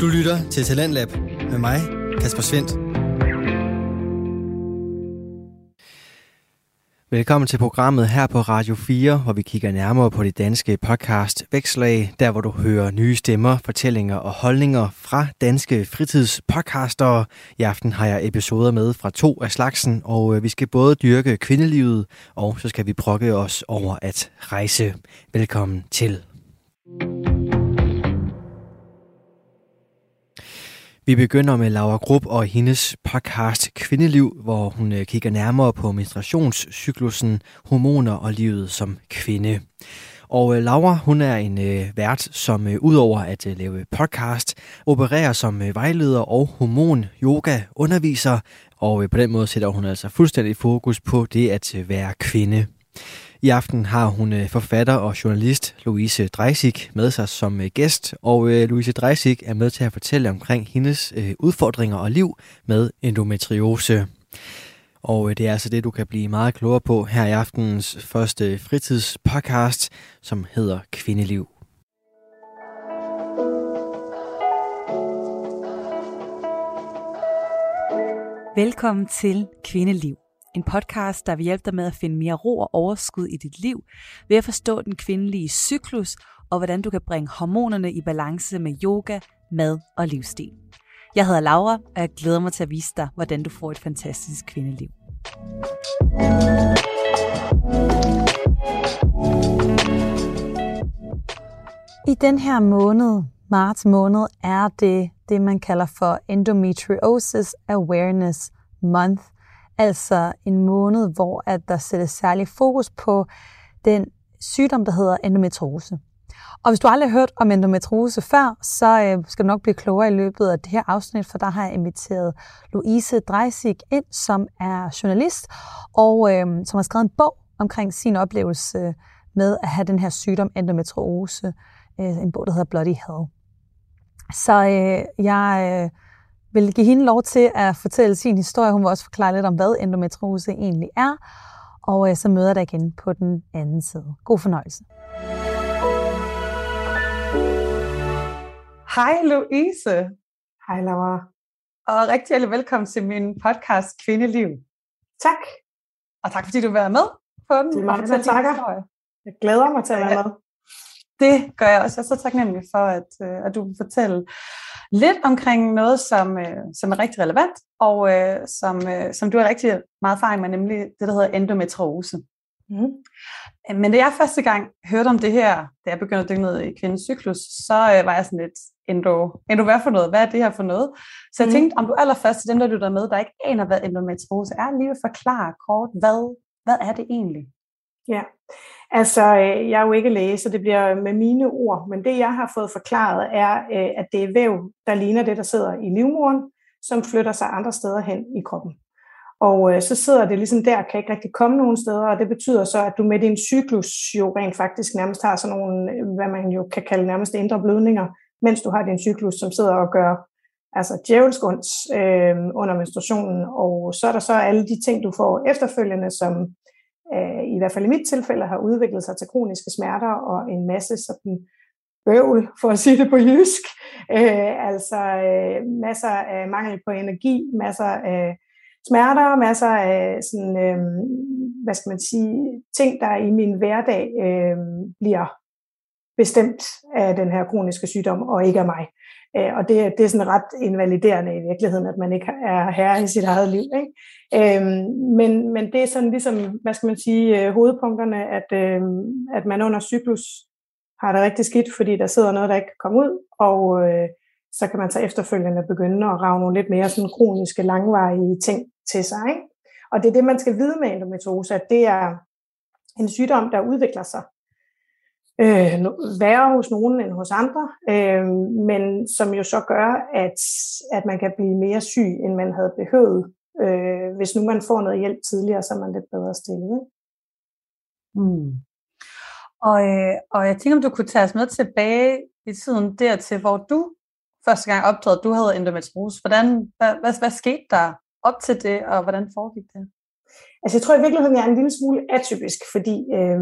Du lytter til Talentlab med mig, Kasper Svendt. Velkommen til programmet her på Radio 4, hvor vi kigger nærmere på det danske podcast Vækslag, der hvor du hører nye stemmer, fortællinger og holdninger fra danske fritidspodcastere. I aften har jeg episoder med fra to af slagsen, og øh, vi skal både dyrke kvindelivet, og så skal vi brokke os over at rejse. Velkommen til. Vi begynder med Laura Grupp og hendes podcast Kvindeliv, hvor hun øh, kigger nærmere på menstruationscyklusen, hormoner og livet som kvinde. Og øh, Laura, hun er en øh, vært, som øh, udover at øh, lave podcast, opererer som øh, vejleder og hormon-yoga underviser, og øh, på den måde sætter hun altså fuldstændig fokus på det at øh, være kvinde. I aften har hun øh, forfatter og journalist Louise Dreisig med sig som øh, gæst, og øh, Louise Dreisig er med til at fortælle omkring hendes udfordringer og liv med endometriose. Og det er altså det, du kan blive meget klogere på her i aftenens første fritidspodcast, som hedder Kvindeliv. Velkommen til Kvindeliv. En podcast, der vil hjælpe dig med at finde mere ro og overskud i dit liv, ved at forstå den kvindelige cyklus, og hvordan du kan bringe hormonerne i balance med yoga, mad og livsstil. Jeg hedder Laura, og jeg glæder mig til at vise dig, hvordan du får et fantastisk kvindeliv. I den her måned, marts måned, er det det, man kalder for Endometriosis Awareness Month – altså en måned, hvor at der sættes særlig fokus på den sygdom, der hedder endometriose. Og hvis du aldrig har hørt om endometriose før, så øh, skal du nok blive klogere i løbet af det her afsnit, for der har jeg inviteret Louise Dreisig ind, som er journalist, og øh, som har skrevet en bog omkring sin oplevelse med at have den her sygdom endometriose. Øh, en bog, der hedder Bloody Hell. Så øh, jeg øh, vil give hende lov til at fortælle sin historie. Hun vil også forklare lidt om, hvad endometriose egentlig er. Og øh, så møder jeg dig igen på den anden side. God fornøjelse. Hej Louise. Hej Laura. Og rigtig velkommen til min podcast Kvindeliv. Tak. Og tak fordi du vil være med på den. Det er meget, der takker. Jeg glæder mig til at være med. Det gør jeg også. Jeg er så taknemmelig for, at, øh, at du vil fortælle lidt omkring noget, som, øh, som er rigtig relevant, og øh, som, øh, som du har rigtig meget erfaring med, nemlig det, der hedder endometriose. Mm. Men da jeg første gang hørte om det her, da jeg begyndte at dykke ned i kvindens cyklus, så øh, var jeg sådan lidt, endo, endo hvad for noget? Hvad er det her for noget? Så jeg mm. tænkte, om du allerførst til dem, der lytter med, der ikke aner, hvad endometriose er, lige vil forklare kort, hvad, hvad er det egentlig? Ja, altså øh, jeg er jo ikke læge, så det bliver med mine ord, men det jeg har fået forklaret er, øh, at det er væv, der ligner det, der sidder i livmoderen, som flytter sig andre steder hen i kroppen. Og øh, så sidder det ligesom der, kan ikke rigtig komme nogen steder, og det betyder så, at du med din cyklus jo rent faktisk nærmest har sådan nogle, øh, hvad man jo kan kalde nærmest indre blødninger, mens du har din cyklus, som sidder og gør altså djævelsk øh, under menstruationen, og så er der så alle de ting, du får efterfølgende, som øh, i hvert fald i mit tilfælde, har udviklet sig til kroniske smerter og en masse sådan bøvl, for at sige det på jysk. Øh, altså øh, masser af mangel på energi, masser af smerter, masser af sådan, øh, hvad skal man sige, ting, der i min hverdag øh, bliver bestemt af den her kroniske sygdom, og ikke af mig. Øh, og det, det er sådan ret invaliderende i virkeligheden, at man ikke er herre i sit eget liv. Ikke? Øhm, men, men det er sådan ligesom, hvad skal man sige, øh, hovedpunkterne, at, øh, at man under cyklus har det rigtig skidt, fordi der sidder noget, der ikke kan komme ud, og øh, så kan man så efterfølgende begynde at rave nogle lidt mere sådan kroniske, langvarige ting til sig. Ikke? Og det er det, man skal vide med endometriose, at det er en sygdom, der udvikler sig øh, værre hos nogen end hos andre, øh, men som jo så gør, at, at man kan blive mere syg, end man havde behøvet. Øh, hvis nu man får noget hjælp tidligere, så er man lidt bedre stillet. Ikke? Mm. Og, øh, og jeg tænker, om du kunne tage os med tilbage i tiden dertil, hvor du første gang opdagede, at du havde endometriose. Hvordan, hvad, hvad, hvad skete der op til det, og hvordan foregik det? Altså jeg tror i virkeligheden, jeg er en lille smule atypisk, fordi øh,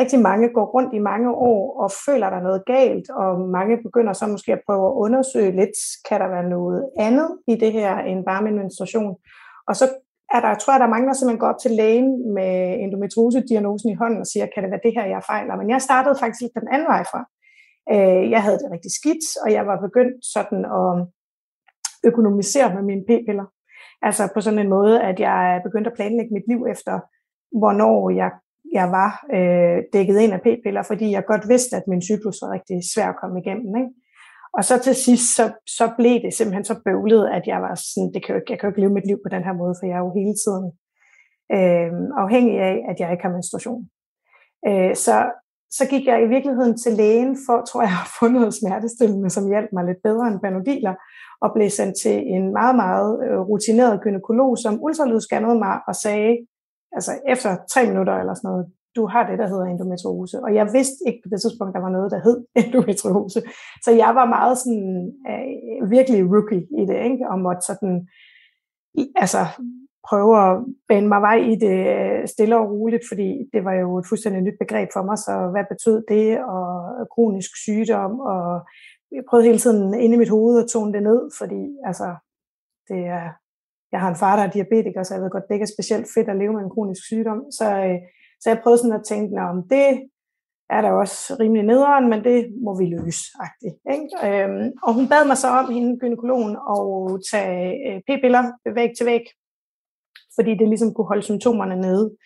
rigtig mange går rundt i mange år og føler, der er noget galt, og mange begynder så måske at prøve at undersøge lidt, kan der være noget andet i det her end bare min menstruation. Og så er der, tror jeg, der er mange, der simpelthen går op til lægen med endometriose-diagnosen i hånden og siger, kan det være det her, jeg fejler? Men jeg startede faktisk lidt den anden vej fra. Øh, jeg havde det rigtig skidt, og jeg var begyndt sådan at økonomisere med mine p-piller. Altså på sådan en måde, at jeg begyndte at planlægge mit liv efter, hvornår jeg, jeg var øh, dækket ind af p-piller, fordi jeg godt vidste, at min cyklus var rigtig svær at komme igennem. Ikke? Og så til sidst, så, så blev det simpelthen så bøvlet, at jeg var sådan, det kan jo, jeg kan jo ikke leve mit liv på den her måde, for jeg er jo hele tiden øh, afhængig af, at jeg ikke har menstruation. Øh, så, så gik jeg i virkeligheden til lægen for, tror jeg, at få noget smertestillende, som hjalp mig lidt bedre end panodiler, og blev sendt til en meget, meget øh, rutineret gynekolog, som ultralydskannede mig og sagde, altså efter tre minutter eller sådan noget, du har det, der hedder endometriose. Og jeg vidste ikke på det tidspunkt, der var noget, der hed endometriose. Så jeg var meget sådan, øh, virkelig rookie i det, ikke? og måtte sådan, altså prøve at bane mig vej i det øh, stille og roligt, fordi det var jo et fuldstændig nyt begreb for mig, så hvad betød det, og kronisk sygdom, og jeg prøvede hele tiden inde i mit hoved at tone det ned, fordi altså, det er, jeg har en far, der er diabetiker, så jeg ved godt, det ikke er specielt fedt at leve med en kronisk sygdom, så, øh, så jeg prøvede sådan at tænke, om det er der også rimelig nederen, men det må vi løse. Ikke? Øhm, og hun bad mig så om, hende gynekologen, at tage øh, p-piller væk til væk, fordi det ligesom kunne holde symptomerne nede.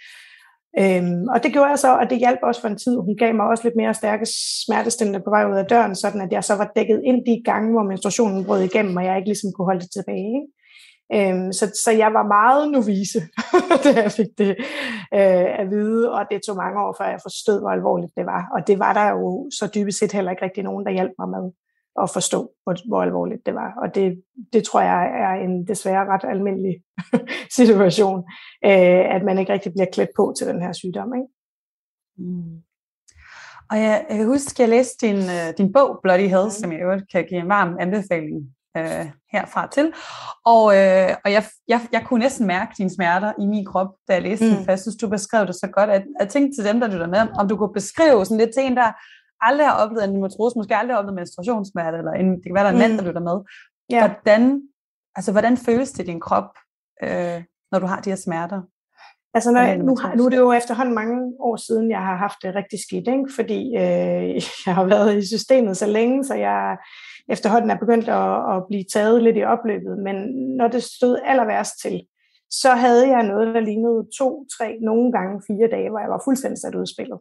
Øhm, og det gjorde jeg så, og det hjalp også for en tid. Hun gav mig også lidt mere stærke smertestillende på vej ud af døren, sådan at jeg så var dækket ind de gange, hvor menstruationen brød igennem, og jeg ikke ligesom kunne holde det tilbage. Ikke? Øhm, så, så jeg var meget novise, da jeg fik det øh, at vide, og det tog mange år, før jeg forstod, hvor alvorligt det var. Og det var der jo så dybest set heller ikke rigtig nogen, der hjalp mig med at forstå, hvor, hvor alvorligt det var. Og det, det tror jeg er en desværre ret almindelig situation, øh, at man ikke rigtig bliver klædt på til den her sygdom. Ikke? Mm. Og jeg, jeg kan huske, at jeg læste din, øh, din bog, Bloody Health, mm. som jeg øvrigt kan give en varm anbefaling øh, herfra til. Og, øh, og jeg, jeg, jeg kunne næsten mærke dine smerter i min krop, da jeg læste mm. den, for jeg synes, du beskrev det så godt. At, at tænke til dem, der lytter med, om du kunne beskrive sådan lidt til en, der aldrig har oplevet en endometriose, måske aldrig har oplevet menstruationssmerte, eller en, det kan være, der er en mand, der mm. lytter med. Ja. Hvordan, altså, hvordan føles det i din krop, øh, når du har de her smerter? Altså, når, nu, nu er det jo efterhånden mange år siden, jeg har haft det rigtig skidt, ikke? fordi øh, jeg har været i systemet så længe, så jeg efterhånden er begyndt at, at blive taget lidt i opløbet. Men når det stod aller værst til, så havde jeg noget, der lignede to, tre, nogle gange fire dage, hvor jeg var fuldstændig sat ud spillet.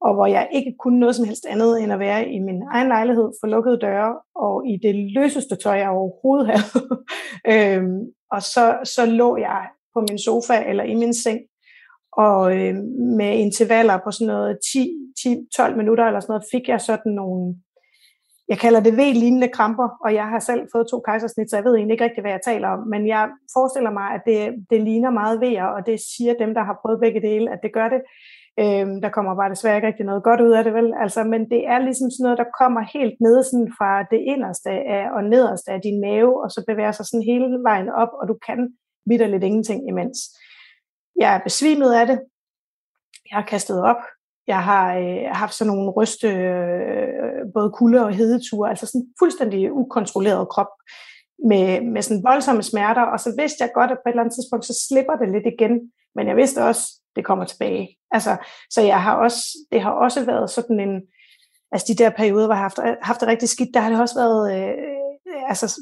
Og hvor jeg ikke kunne noget som helst andet end at være i min egen lejlighed for lukkede døre og i det løseste tøj, jeg overhovedet havde. øhm, og så, så lå jeg på min sofa eller i min seng og øh, med intervaller på sådan noget 10-12 minutter eller sådan noget, fik jeg sådan nogle jeg kalder det V-lignende kramper, og jeg har selv fået to kejsersnit, så jeg ved egentlig ikke rigtig, hvad jeg taler om, men jeg forestiller mig, at det, det ligner meget V'er, og det siger dem, der har prøvet begge dele, at det gør det. Øhm, der kommer bare desværre ikke rigtig noget godt ud af det, vel? Altså, men det er ligesom sådan noget, der kommer helt ned sådan fra det inderste af, og nederste af din mave, og så bevæger sig sådan hele vejen op, og du kan lidt ingenting imens. Jeg er besvimet af det. Jeg har kastet op. Jeg har øh, haft sådan nogle ryste, øh, både kulde og hedeture, altså sådan fuldstændig ukontrolleret krop med, med sådan voldsomme smerter, og så vidste jeg godt, at på et eller andet tidspunkt, så slipper det lidt igen, men jeg vidste også, det kommer tilbage. Altså, så jeg har også, det har også været sådan en, altså de der perioder, hvor jeg har haft, haft det rigtig skidt, der har det også været, øh, altså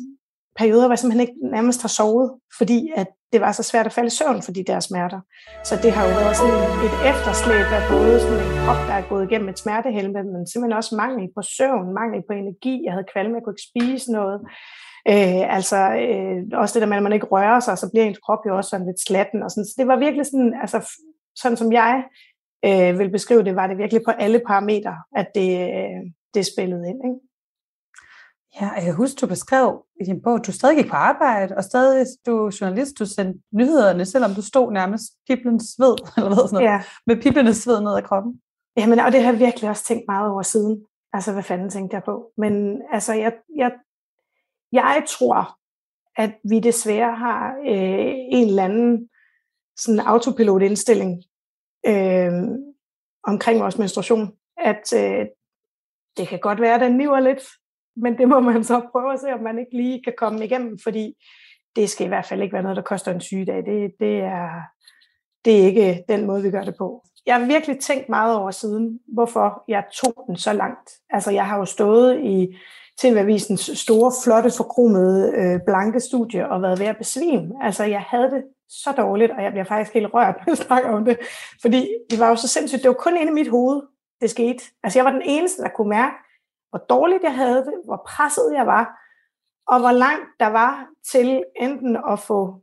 perioder, hvor jeg simpelthen ikke nærmest har sovet, fordi at det var så svært at falde i søvn for de der smerter. Så det har jo været sådan et efterslæb af både sådan en krop, der er gået igennem et smertehelvede, men simpelthen også mangel på søvn, mangel på energi. Jeg havde kvalme, jeg kunne ikke spise noget. Øh, altså øh, også det der med, at man ikke rører sig, så bliver ens krop jo også sådan lidt slatten. Og sådan. Så det var virkelig sådan, altså sådan som jeg øh, vil beskrive det, var det virkelig på alle parametre, at det, øh, det spillede ind. Ikke? Ja, jeg husker, du beskrev i din bog, at du stadig gik på arbejde, og stadig du er journalist, du sendte nyhederne, selvom du stod nærmest piblens sved, eller hvad sådan noget, ja. med piblenes sved ned ad kroppen. Jamen, og det har jeg virkelig også tænkt meget over siden. Altså, hvad fanden tænkte jeg på? Men altså, jeg, jeg, jeg tror, at vi desværre har øh, en eller anden sådan autopilot-indstilling øh, omkring vores menstruation, at øh, det kan godt være, at den niver lidt, men det må man så prøve at se, om man ikke lige kan komme igennem, fordi det skal i hvert fald ikke være noget, der koster en sygedag. Det, det, er, det er ikke den måde, vi gør det på. Jeg har virkelig tænkt meget over siden, hvorfor jeg tog den så langt. Altså, jeg har jo stået i TV-avisens store, flotte, forkromede, øh, blanke studie og været ved at besvime. Altså, jeg havde det så dårligt, og jeg bliver faktisk helt rørt, når jeg snakker om det. Fordi det var jo så sindssygt. Det var kun inde i mit hoved, det skete. Altså, jeg var den eneste, der kunne mærke, hvor dårligt jeg havde det, hvor presset jeg var, og hvor langt der var til enten at få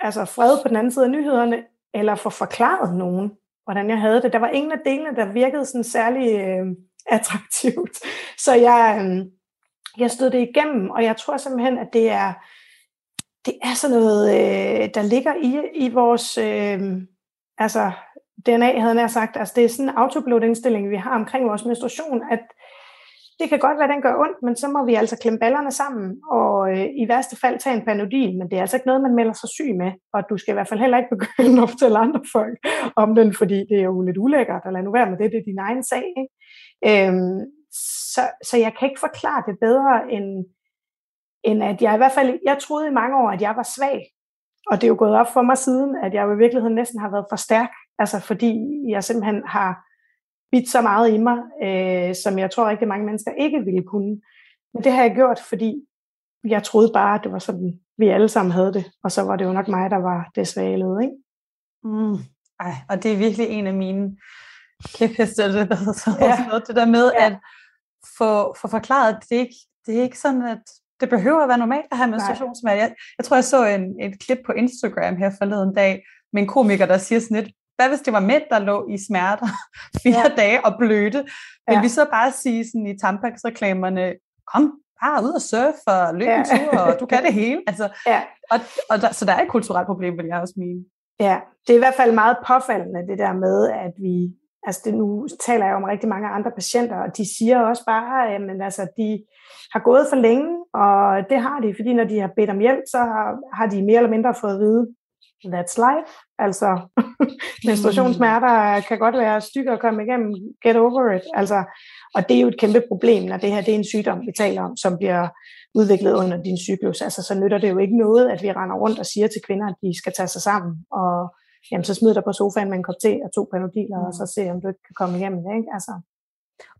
altså fred på den anden side af nyhederne, eller få forklaret nogen, hvordan jeg havde det. Der var ingen af delene, der virkede sådan særlig øh, attraktivt. Så jeg, øh, jeg stod det igennem, og jeg tror simpelthen, at det er, det er sådan noget, øh, der ligger i, i vores øh, altså DNA, havde jeg sagt. Altså det er sådan en autopilot-indstilling, vi har omkring vores menstruation, at det kan godt være, at den gør ondt, men så må vi altså klemme ballerne sammen, og øh, i værste fald tage en panodil, men det er altså ikke noget, man melder sig syg med, og du skal i hvert fald heller ikke begynde at fortælle andre folk om den, fordi det er jo lidt ulækkert, eller nu være med det, det er din egen sag. Ikke? Øhm, så, så jeg kan ikke forklare det bedre, end, end at jeg i hvert fald, jeg troede i mange år, at jeg var svag, og det er jo gået op for mig siden, at jeg i virkeligheden næsten har været for stærk, altså fordi jeg simpelthen har bidt så meget i mig, øh, som jeg tror rigtig mange mennesker ikke ville kunne. Men det har jeg gjort, fordi jeg troede bare, at det var sådan, vi alle sammen havde det. Og så var det jo nok mig, der var det svalede, ikke? Mm. Ej, og det er virkelig en af mine kæpheste, det, der ja. noget, det der med ja. at få, få forklaret, at det ikke, det er ikke sådan, at det behøver at være normalt at have menstruationssmerter. Jeg, jeg tror, jeg så en, et klip på Instagram her forleden dag med en komiker, der siger sådan lidt, hvad hvis det var mænd, der lå i smerter fire ja. dage og blødte? Vil ja. vi så bare sige sådan i Tampax-reklamerne, kom bare ud og surf og løb ja. en tur, og du kan det hele. Altså, ja. og, og der, så der er et kulturelt problem, vil jeg også mene. Ja, det er i hvert fald meget påfaldende, det der med, at vi, altså det, nu taler jeg om rigtig mange andre patienter, og de siger også bare, at altså, de har gået for længe, og det har de, fordi når de har bedt om hjælp, så har, har de mere eller mindre fået at vide, that's life. Altså, menstruationssmerter kan godt være stykker at komme igennem. Get over it. Altså, og det er jo et kæmpe problem, når det her det er en sygdom, vi taler om, som bliver udviklet under din cyklus. Altså, så nytter det jo ikke noget, at vi render rundt og siger til kvinder, at de skal tage sig sammen. Og jamen, så smid dig på sofaen med en kop te og to panodiler, mm. og så se, om du ikke kan komme igennem det. Ikke? Altså,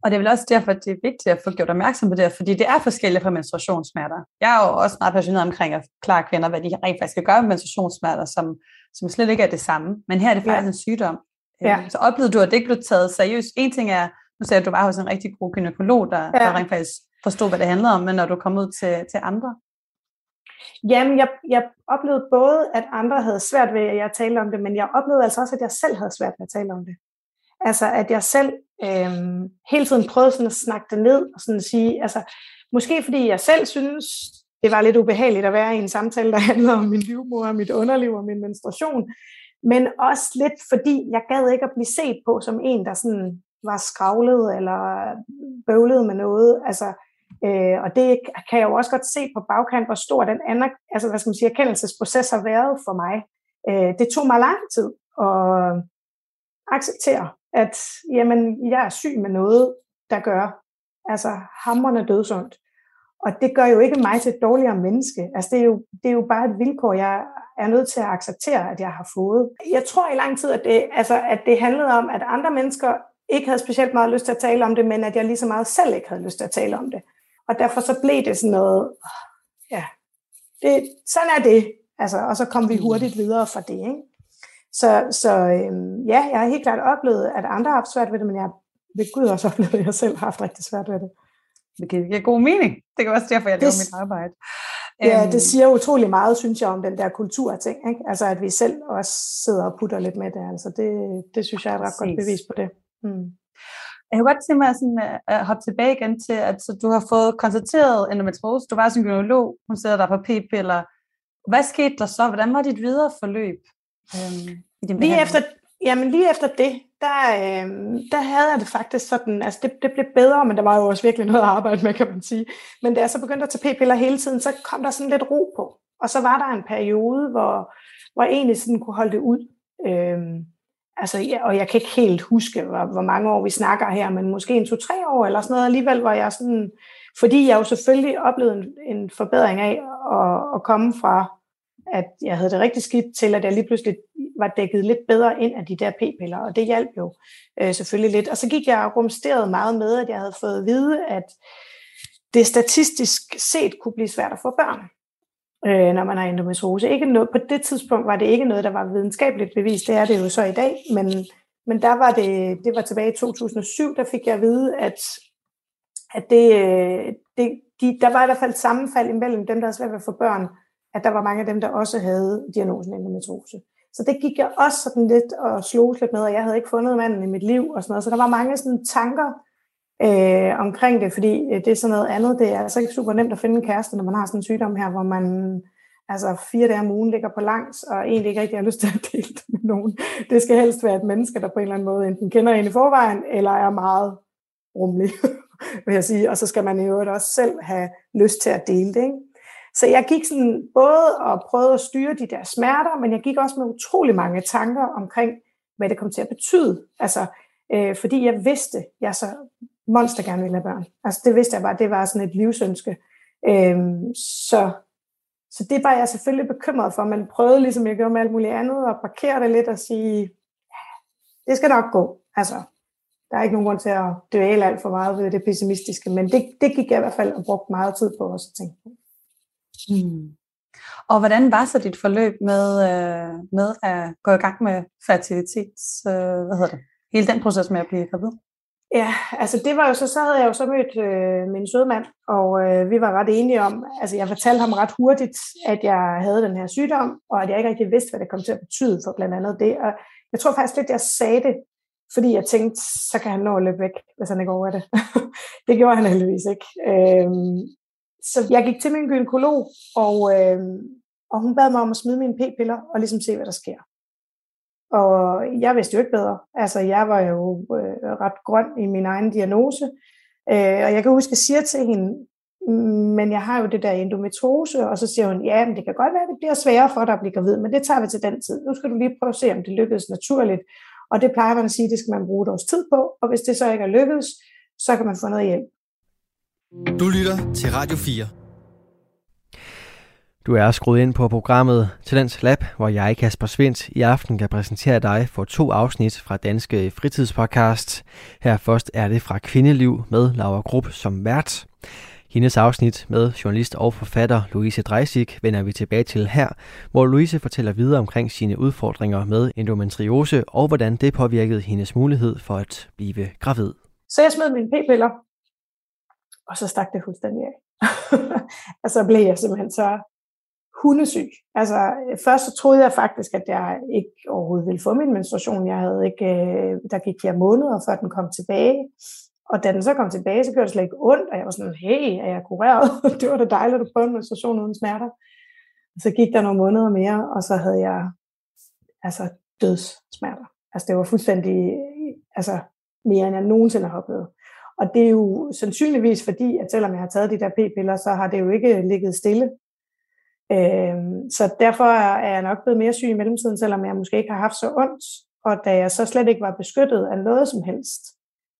og det er vel også derfor, at det er vigtigt at få gjort opmærksom på det, fordi det er forskelligt fra menstruationssmerter. Jeg er jo også meget passioneret omkring at klare kvinder, hvad de rent faktisk skal gøre med menstruationssmerter, som, som slet ikke er det samme. Men her er det faktisk ja. en sygdom. Ja. Øhm, så oplevede du, at det ikke blev taget seriøst. En ting er, nu sagde du, at du var hos en rigtig god gynekolog, der, ja. der rent faktisk forstod, hvad det handlede om, men når du kom ud til, til andre? Jamen, jeg, jeg oplevede både, at andre havde svært ved, at jeg talte om det, men jeg oplevede altså også, at jeg selv havde svært ved at tale om det. Altså, at jeg selv øh, hele tiden prøvede sådan at snakke det ned, og sådan at sige, altså, måske fordi jeg selv synes, det var lidt ubehageligt at være i en samtale, der handler om min livmor, mit underliv og min menstruation, men også lidt fordi, jeg gad ikke at blive set på som en, der sådan var skravlet eller bøvlet med noget. Altså, øh, og det kan jeg jo også godt se på bagkant, hvor stor den anden, altså, hvad skal man sige, erkendelsesproces har været for mig. Øh, det tog mig lang tid at acceptere, at jamen, jeg er syg med noget, der gør altså hammerne dødsondt. Og det gør jo ikke mig til et dårligere menneske. Altså, det, er jo, det er jo bare et vilkår, jeg er nødt til at acceptere, at jeg har fået. Jeg tror i lang tid, at det, altså, at det handlede om, at andre mennesker ikke havde specielt meget lyst til at tale om det, men at jeg lige så meget selv ikke havde lyst til at tale om det. Og derfor så blev det sådan noget, ja, det, sådan er det. Altså, og så kom vi hurtigt videre fra det. Ikke? Så, så øhm, ja, jeg har helt klart oplevet, at andre har haft svært ved det, men jeg ved Gud også oplevet, at jeg selv har haft rigtig svært ved det. Det giver god mening. Det kan også derfor, jeg laver mit arbejde. Ja, det øhm. siger utrolig meget, synes jeg, om den der kulturting. Ikke? Altså, at vi selv også sidder og putter lidt med det. Altså, det, det synes jeg er et ret Præcis. godt bevis på det. Mm. Jeg kunne godt tænke mig sådan, at hoppe tilbage igen til, at så du har fået konstateret endometriose. Du var som gynekolog, hun sidder der på p-piller. Hvad skete der så? Hvordan var dit videre forløb? Øhm, i din lige, efter, jamen, lige efter det, der, øhm, der havde jeg det faktisk sådan, altså det, det blev bedre, men der var jo også virkelig noget at arbejde med, kan man sige. Men da jeg så begyndte at tage p-piller hele tiden, så kom der sådan lidt ro på. Og så var der en periode, hvor, hvor jeg egentlig sådan kunne holde det ud. Øhm, altså, ja, og jeg kan ikke helt huske, hvor, hvor mange år vi snakker her, men måske en to-tre år eller sådan noget. Alligevel var jeg sådan, fordi jeg jo selvfølgelig oplevede en, en forbedring af at, at komme fra, at jeg havde det rigtig skidt, til at jeg lige pludselig var dækket lidt bedre ind af de der p-piller, og det hjalp jo øh, selvfølgelig lidt. Og så gik jeg og rumsterede meget med, at jeg havde fået at vide, at det statistisk set kunne blive svært at få børn, øh, når man har endometriose. Ikke noget, på det tidspunkt var det ikke noget, der var videnskabeligt bevist, det er det jo så i dag, men, men der var det, det var tilbage i 2007, der fik jeg at vide, at, at det, øh, det, de, der var i hvert fald sammenfald imellem dem, der havde svært ved at få børn, at der var mange af dem, der også havde diagnosen endometriose. Så det gik jeg også sådan lidt og slog lidt med, og jeg havde ikke fundet manden i mit liv og sådan noget. Så der var mange sådan tanker øh, omkring det, fordi øh, det er sådan noget andet. Det er altså ikke super nemt at finde en kæreste, når man har sådan en sygdom her, hvor man altså fire dage om ugen ligger på langs, og egentlig ikke rigtig har lyst til at dele det med nogen. Det skal helst være et menneske, der på en eller anden måde enten kender en i forvejen, eller er meget rummelig, vil jeg sige. Og så skal man i øvrigt også selv have lyst til at dele det. Ikke? Så jeg gik sådan både og prøvede at styre de der smerter, men jeg gik også med utrolig mange tanker omkring, hvad det kom til at betyde. Altså, øh, fordi jeg vidste, jeg så monster gerne ville have børn. Altså det vidste jeg bare, det var sådan et livsønske. Øhm, så, så det var jeg selvfølgelig bekymret for. Man prøvede ligesom jeg gjorde med alt muligt andet, at parkere det lidt og sige, ja, det skal nok gå. Altså, der er ikke nogen grund til at dvæle alt for meget ved det pessimistiske, men det, det gik jeg i hvert fald og brugte meget tid på også at tænke på. Mm. Og hvordan var så dit forløb med, øh, med at gå i gang med fertilitets, øh, hvad hedder det, hele den proces med at blive gravid? Ja, altså det var jo så, så havde jeg jo så mødt øh, min søde mand, og øh, vi var ret enige om, altså jeg fortalte ham ret hurtigt, at jeg havde den her sygdom, og at jeg ikke rigtig vidste, hvad det kom til at betyde for blandt andet det. Og jeg tror faktisk lidt, jeg sagde det, fordi jeg tænkte, så kan han nå at løbe væk, hvis han ikke over det. det gjorde han heldigvis ikke. Øhm, så jeg gik til min gynekolog, og, øhm, og hun bad mig om at smide mine p-piller og ligesom se, hvad der sker. Og jeg vidste jo ikke bedre. Altså, jeg var jo øh, ret grøn i min egen diagnose. Øh, og jeg kan huske, at jeg siger til hende, men jeg har jo det der endometrose, og så siger hun, ja, men det kan godt være, at det bliver sværere for dig at blive gravid, men det tager vi til den tid. Nu skal du lige prøve at se, om det lykkedes naturligt. Og det plejer man at sige, det skal man bruge et års tid på, og hvis det så ikke er lykkedes, så kan man få noget hjælp. Du lytter til Radio 4. Du er skruet ind på programmet Talents Lab, hvor jeg, Kasper Svendt, i aften kan præsentere dig for to afsnit fra Danske Fritidspodcast. Her først er det fra Kvindeliv med Laura Grupp som vært. Hendes afsnit med journalist og forfatter Louise Dreisig vender vi tilbage til her, hvor Louise fortæller videre omkring sine udfordringer med endometriose og hvordan det påvirkede hendes mulighed for at blive gravid. Så jeg smed mine p-piller, og så stak det fuldstændig af. og så blev jeg simpelthen så hundesyg. Altså, først så troede jeg faktisk, at jeg ikke overhovedet ville få min menstruation. Jeg havde ikke, øh, der gik flere måneder, før den kom tilbage. Og da den så kom tilbage, så gjorde det slet ikke ondt, og jeg var sådan, hey, er jeg kureret? det var da dejligt at prøve en menstruation uden smerter. Og så gik der nogle måneder mere, og så havde jeg altså dødssmerter. Altså det var fuldstændig, altså mere end jeg nogensinde har oplevet. Og det er jo sandsynligvis fordi, at selvom jeg har taget de der p-piller, så har det jo ikke ligget stille. Øhm, så derfor er jeg nok blevet mere syg i mellemtiden, selvom jeg måske ikke har haft så ondt. Og da jeg så slet ikke var beskyttet af noget som helst,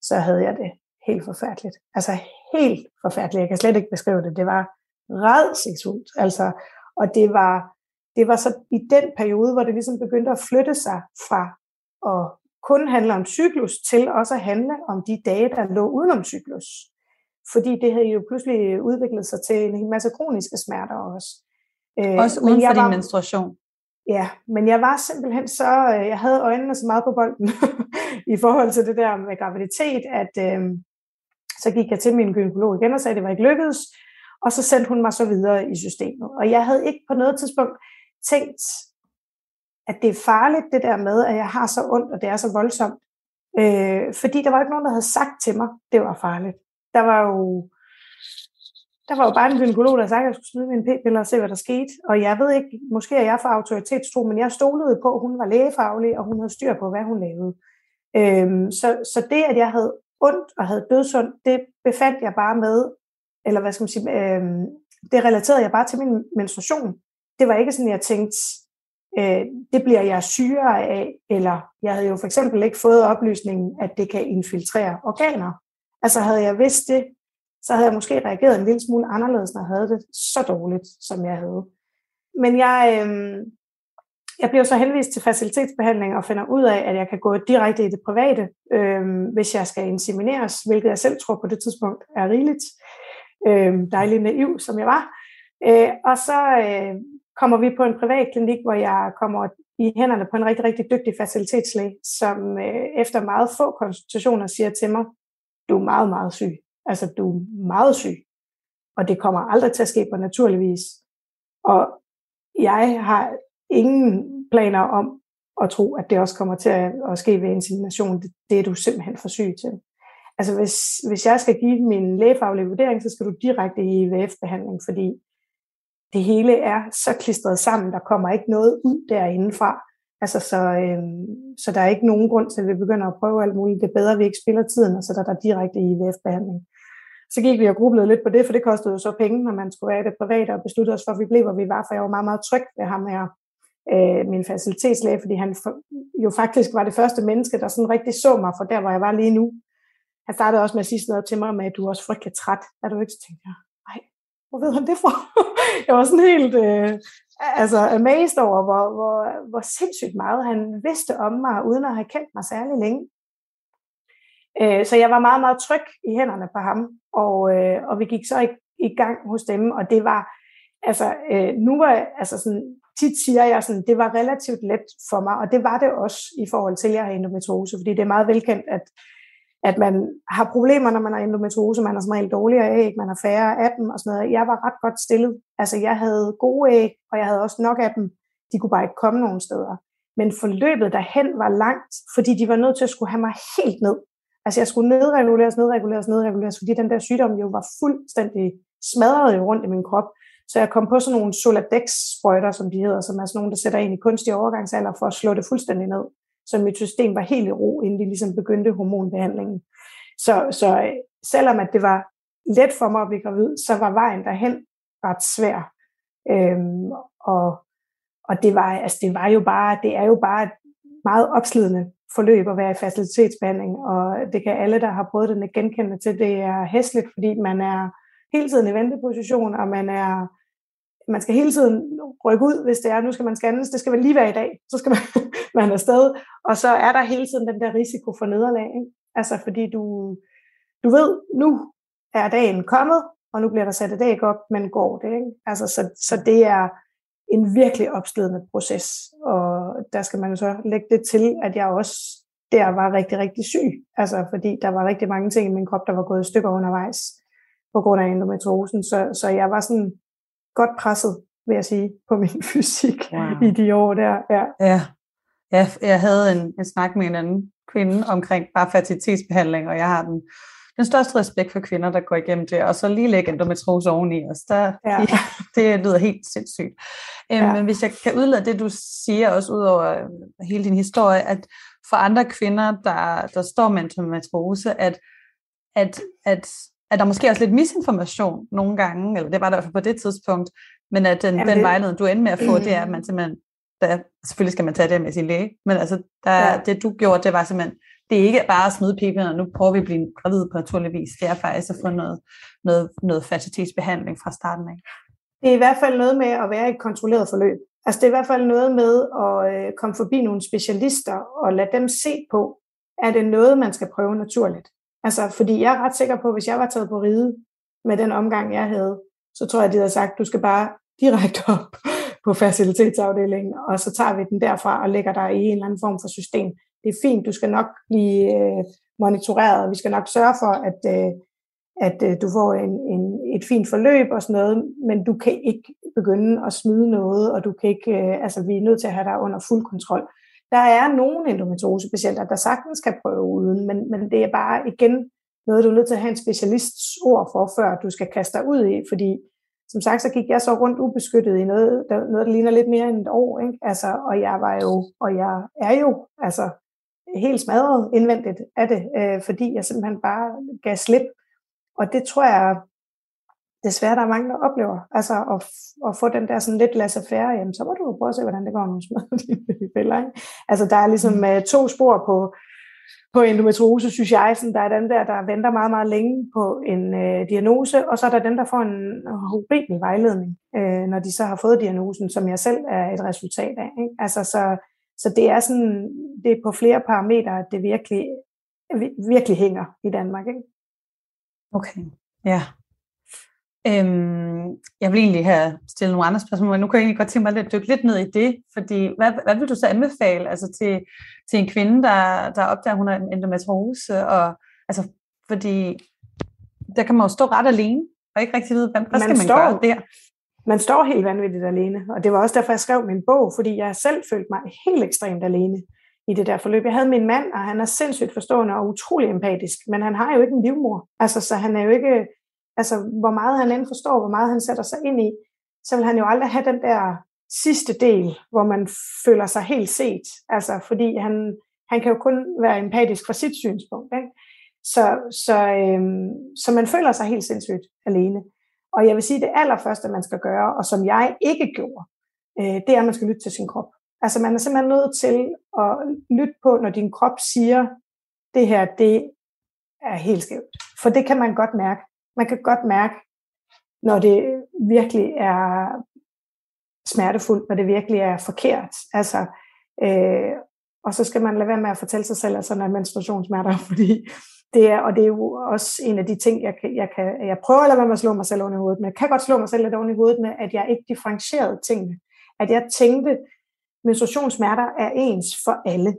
så havde jeg det helt forfærdeligt. Altså helt forfærdeligt. Jeg kan slet ikke beskrive det. Det var redselsfuldt. Altså, og det var, det var så i den periode, hvor det ligesom begyndte at flytte sig fra at kun handle om cyklus, til også at handle om de dage, der lå udenom cyklus. Fordi det havde jo pludselig udviklet sig til en masse kroniske smerter også. Øh, også uden for din menstruation? Ja, men jeg var simpelthen så, øh, jeg havde øjnene så meget på bolden i forhold til det der med graviditet, at øh, så gik jeg til min gynekolog igen og sagde, at det var ikke lykkedes, og så sendte hun mig så videre i systemet. Og jeg havde ikke på noget tidspunkt tænkt, at det er farligt, det der med, at jeg har så ondt, og det er så voldsomt. Øh, fordi der var ikke nogen, der havde sagt til mig, det var farligt. Der var jo, der var jo bare en gynekolog, der sagde, at jeg skulle smide min p-piller og se, hvad der skete. Og jeg ved ikke, måske er jeg for autoritetstro, men jeg stolede på, at hun var lægefaglig, og hun havde styr på, hvad hun lavede. Øhm, så, så det, at jeg havde ondt og havde dødsund, det befandt jeg bare med, eller hvad skal man sige, øhm, det relaterede jeg bare til min menstruation. Det var ikke sådan, jeg tænkte, øh, det bliver jeg syre af, eller jeg havde jo for eksempel ikke fået oplysningen, at det kan infiltrere organer. Altså havde jeg vidst det, så havde jeg måske reageret en lille smule anderledes, når jeg havde det så dårligt, som jeg havde. Men jeg, øh, jeg bliver så henvist til facilitetsbehandling og finder ud af, at jeg kan gå direkte i det private, øh, hvis jeg skal insemineres, hvilket jeg selv tror på det tidspunkt er rigeligt. Øh, dejlig naiv, som jeg var. Øh, og så øh, kommer vi på en privat klinik, hvor jeg kommer i hænderne på en rigtig, rigtig dygtig facilitetslæge, som øh, efter meget få konsultationer siger til mig, du er meget, meget syg. Altså, du er meget syg. Og det kommer aldrig til at ske på naturligvis. Og jeg har ingen planer om at tro, at det også kommer til at, at ske ved insemination. Det, det er du simpelthen for syg til. Altså hvis, hvis jeg skal give min lægefaglige vurdering, så skal du direkte i IVF-behandling, fordi det hele er så klistret sammen, der kommer ikke noget ud derindefra. Altså så, øhm, så der er ikke nogen grund til, at vi begynder at prøve alt muligt. Det er bedre, at vi ikke spiller tiden, og så der er der direkte i IVF-behandling. Så gik vi og grublede lidt på det, for det kostede jo så penge, når man skulle være i det private, og besluttede os for, at vi blev, hvor vi var, for jeg var meget, meget tryg ved ham her, øh, min facilitetslæge, fordi han jo faktisk var det første menneske, der sådan rigtig så mig for der, hvor jeg var lige nu. Han startede også med at sige sådan noget til mig med, at du er også frygtelig træt. Er du ikke? Så tænkte jeg, nej, hvor ved han det fra? jeg var sådan helt øh, altså amazed over, hvor, hvor, hvor sindssygt meget han vidste om mig, uden at have kendt mig særlig længe. Øh, så jeg var meget, meget tryg i hænderne på ham, og, øh, og vi gik så i, i gang hos dem, og det var, altså, øh, nu var, altså sådan, tit siger jeg sådan, det var relativt let for mig, og det var det også i forhold til, at jeg har endometriose, fordi det er meget velkendt, at at man har problemer, når man har endometriose, man har som regel dårligere æg, man har færre af dem og sådan noget. Jeg var ret godt stillet. Altså jeg havde gode æg, og jeg havde også nok af dem. De kunne bare ikke komme nogen steder. Men forløbet derhen var langt, fordi de var nødt til at skulle have mig helt ned. Altså jeg skulle nedreguleres, nedreguleres, nedreguleres, fordi den der sygdom jo var fuldstændig smadret rundt i min krop. Så jeg kom på sådan nogle Soladex-sprøjter, som de hedder, som er sådan nogle, der sætter ind i kunstig overgangsalder for at slå det fuldstændig ned så mit system var helt i ro, inden de ligesom begyndte hormonbehandlingen. Så, så øh, selvom at det var let for mig at blive gravid, så var vejen derhen ret svær. Øhm, og, og det var, altså det var jo bare, det er jo bare et meget opslidende forløb at være i facilitetsbehandling, og det kan alle, der har prøvet den, genkende til. Det er hæsligt, fordi man er hele tiden i venteposition, og man er man skal hele tiden rykke ud, hvis det er, nu skal man scannes, det skal man lige være i dag, så skal man, man afsted, og så er der hele tiden den der risiko for nederlag, ikke? altså fordi du, du ved, nu er dagen kommet, og nu bliver der sat et æg op, men går det, ikke? Altså, så, så det er en virkelig opslidende proces, og der skal man jo så lægge det til, at jeg også der var rigtig, rigtig syg, altså fordi der var rigtig mange ting i min krop, der var gået i stykker undervejs, på grund af endometriosen, så, så jeg var sådan godt presset, vil jeg sige, på min fysik wow. i de år der. Ja. ja. Ja, jeg havde en, en snak med en anden kvinde omkring bare fertilitetsbehandling, og jeg har den, den største respekt for kvinder, der går igennem det, og så lige lægge endometriose oveni os. Der, ja. ja, det lyder helt sindssygt. Øhm, ja. Men hvis jeg kan udlade det, du siger også ud over øh, hele din historie, at for andre kvinder, der, der står med endometriose, at, at, at at der måske også lidt misinformation nogle gange, eller det var der i hvert fald på det tidspunkt, men at den, den vejledning, du ender med at få, det er, at man simpelthen, der, selvfølgelig skal man tage det med sin læge, men altså, der, ja. det du gjorde, det var simpelthen, det er ikke bare at smide og nu prøver vi at blive gravid på naturlig vis, det er faktisk at få noget, noget, noget fertilitetsbehandling fra starten af. Det er i hvert fald noget med at være i et kontrolleret forløb. Altså det er i hvert fald noget med at øh, komme forbi nogle specialister og lade dem se på, er det noget, man skal prøve naturligt. Altså, fordi jeg er ret sikker på, at hvis jeg var taget på ride med den omgang, jeg havde, så tror jeg, de havde sagt, du skal bare direkte op på facilitetsafdelingen, og så tager vi den derfra og lægger dig i en eller anden form for system. Det er fint, du skal nok blive øh, monitoreret, vi skal nok sørge for, at, øh, at øh, du får en, en, et fint forløb og sådan noget, men du kan ikke begynde at smide noget, og du kan ikke, øh, altså vi er nødt til at have dig under fuld kontrol. Der er nogle endometriosepatienter, der sagtens kan prøve uden, men, men det er bare igen noget, du er nødt til at have en specialists ord for, før du skal kaste dig ud i, fordi som sagt, så gik jeg så rundt ubeskyttet i noget, der, noget, der ligner lidt mere end et år, ikke? Altså, og jeg var jo, og jeg er jo, altså, helt smadret indvendigt af det, øh, fordi jeg simpelthen bare gav slip. Og det tror jeg, desværre, der er mange, der oplever, altså at, at få den der sådan lidt laissez-faire, jamen så må du jo prøve at se, hvordan det går, når du smadrer dine. Ikke? Altså der er ligesom mm. uh, to spor på, på endometriose, synes jeg. Sådan, der er dem der, der venter meget, meget længe på en uh, diagnose, og så er der dem, der får en horribel vejledning, uh, når de så har fået diagnosen, som jeg selv er et resultat af. Ikke? Altså så, så det er sådan, det er på flere parametre, at det virkelig, virkelig hænger i Danmark. Ikke? Okay, ja. Øhm, jeg vil egentlig have stillet nogle andre spørgsmål, men nu kan jeg egentlig godt tænke mig at dykke lidt ned i det, fordi hvad, hvad vil du så anbefale altså til, til en kvinde, der, der opdager, at hun har en endometriose, og, altså, fordi der kan man jo stå ret alene, og ikke rigtig vide, hvad, hvad skal man, man står, gøre der? Man står helt vanvittigt alene, og det var også derfor, jeg skrev min bog, fordi jeg selv følte mig helt ekstremt alene i det der forløb. Jeg havde min mand, og han er sindssygt forstående og utrolig empatisk, men han har jo ikke en livmor. Altså, så han er jo ikke altså hvor meget han end forstår, hvor meget han sætter sig ind i, så vil han jo aldrig have den der sidste del, hvor man føler sig helt set. Altså fordi han, han kan jo kun være empatisk fra sit synspunkt. Ikke? Så, så, øhm, så man føler sig helt sindssygt alene. Og jeg vil sige, det allerførste, man skal gøre, og som jeg ikke gjorde, øh, det er, at man skal lytte til sin krop. Altså man er simpelthen nødt til at lytte på, når din krop siger, det her, det er helt skævt. For det kan man godt mærke. Man kan godt mærke, når det virkelig er smertefuldt, når det virkelig er forkert. Altså, øh, og så skal man lade være med at fortælle sig selv, at sådan er menstruationssmerter, fordi det er, og det er jo også en af de ting, jeg, kan, jeg, kan, jeg prøver at lade være med at slå mig selv oven i hovedet med. Jeg kan godt slå mig selv lidt oven i hovedet med, at jeg ikke differentierede tingene. At jeg tænkte, menstruationssmerter er ens for alle.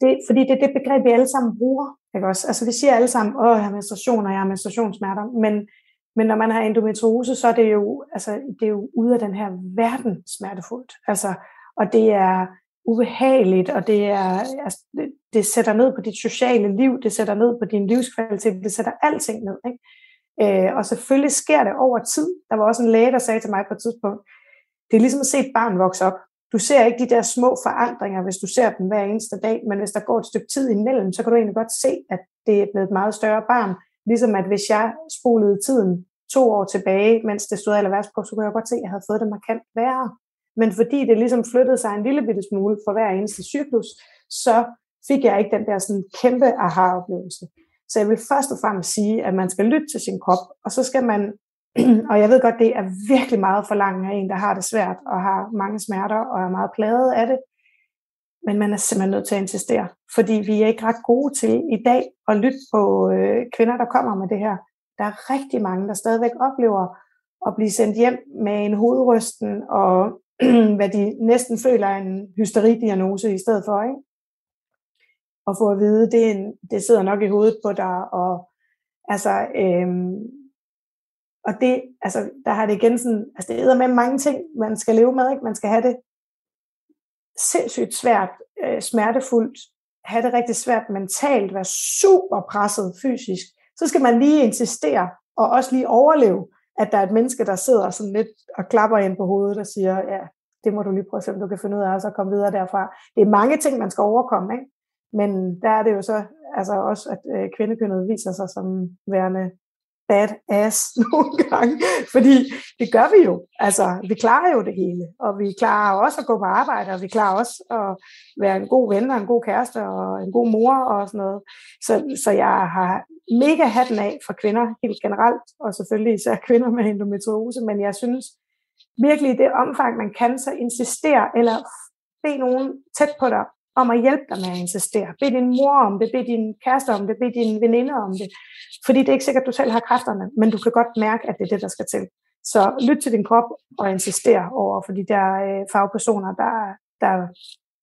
Det, fordi det er det begreb, vi alle sammen bruger. Ikke også? Altså vi siger alle sammen, åh, jeg har menstruation, og jeg har menstruationssmerter, men, men når man har endometriose, så er det jo, altså, det er jo ude af den her verden smertefuldt. Altså, og det er ubehageligt, og det, er, altså, det, det sætter ned på dit sociale liv, det sætter ned på din livskvalitet, det sætter alting ned. Ikke? Øh, og selvfølgelig sker det over tid. Der var også en læge, der sagde til mig på et tidspunkt, det er ligesom at se et barn vokse op. Du ser ikke de der små forandringer, hvis du ser dem hver eneste dag, men hvis der går et stykke tid imellem, så kan du egentlig godt se, at det er blevet et meget større barn. Ligesom at hvis jeg spolede tiden to år tilbage, mens det stod allerværst på, så kunne jeg godt se, at jeg havde fået det markant værre. Men fordi det ligesom flyttede sig en lille bitte smule for hver eneste cyklus, så fik jeg ikke den der sådan kæmpe aha-oplevelse. Så jeg vil først og fremmest sige, at man skal lytte til sin krop, og så skal man og jeg ved godt, det er virkelig meget for langt af en, der har det svært og har mange smerter og er meget plaget af det. Men man er simpelthen nødt til at insistere, fordi vi er ikke ret gode til i dag at lytte på øh, kvinder, der kommer med det her. Der er rigtig mange, der stadigvæk oplever at blive sendt hjem med en hovedrysten og hvad de næsten føler er en hysteridiagnose i stedet for. Ikke? Og få at vide, det, det sidder nok i hovedet på dig, og altså, øhm, og det, altså, der har det igen sådan, altså det er med mange ting, man skal leve med, ikke? Man skal have det sindssygt svært, øh, smertefuldt, have det rigtig svært mentalt, være super presset fysisk. Så skal man lige insistere, og også lige overleve, at der er et menneske, der sidder sådan lidt og klapper ind på hovedet og siger, ja, det må du lige prøve at se, om du kan finde ud af, og så komme videre derfra. Det er mange ting, man skal overkomme, ikke? Men der er det jo så altså også, at øh, kvindekønnet viser sig som værende badass nogle gange, fordi det gør vi jo. Altså, vi klarer jo det hele, og vi klarer også at gå på arbejde, og vi klarer også at være en god ven og en god kæreste og en god mor og sådan noget. Så, så jeg har mega hatten af for kvinder helt generelt, og selvfølgelig især kvinder med endometriose, men jeg synes virkelig i det omfang, man kan, så insistere eller bede nogen tæt på dig om at hjælpe dig med at insistere. Bed din mor om det, bed din kæreste om det, bed din veninde om det. Fordi det er ikke sikkert, at du selv har kræfterne, men du kan godt mærke, at det er det, der skal til. Så lyt til din krop og insistere over for de der øh, fagpersoner, der, der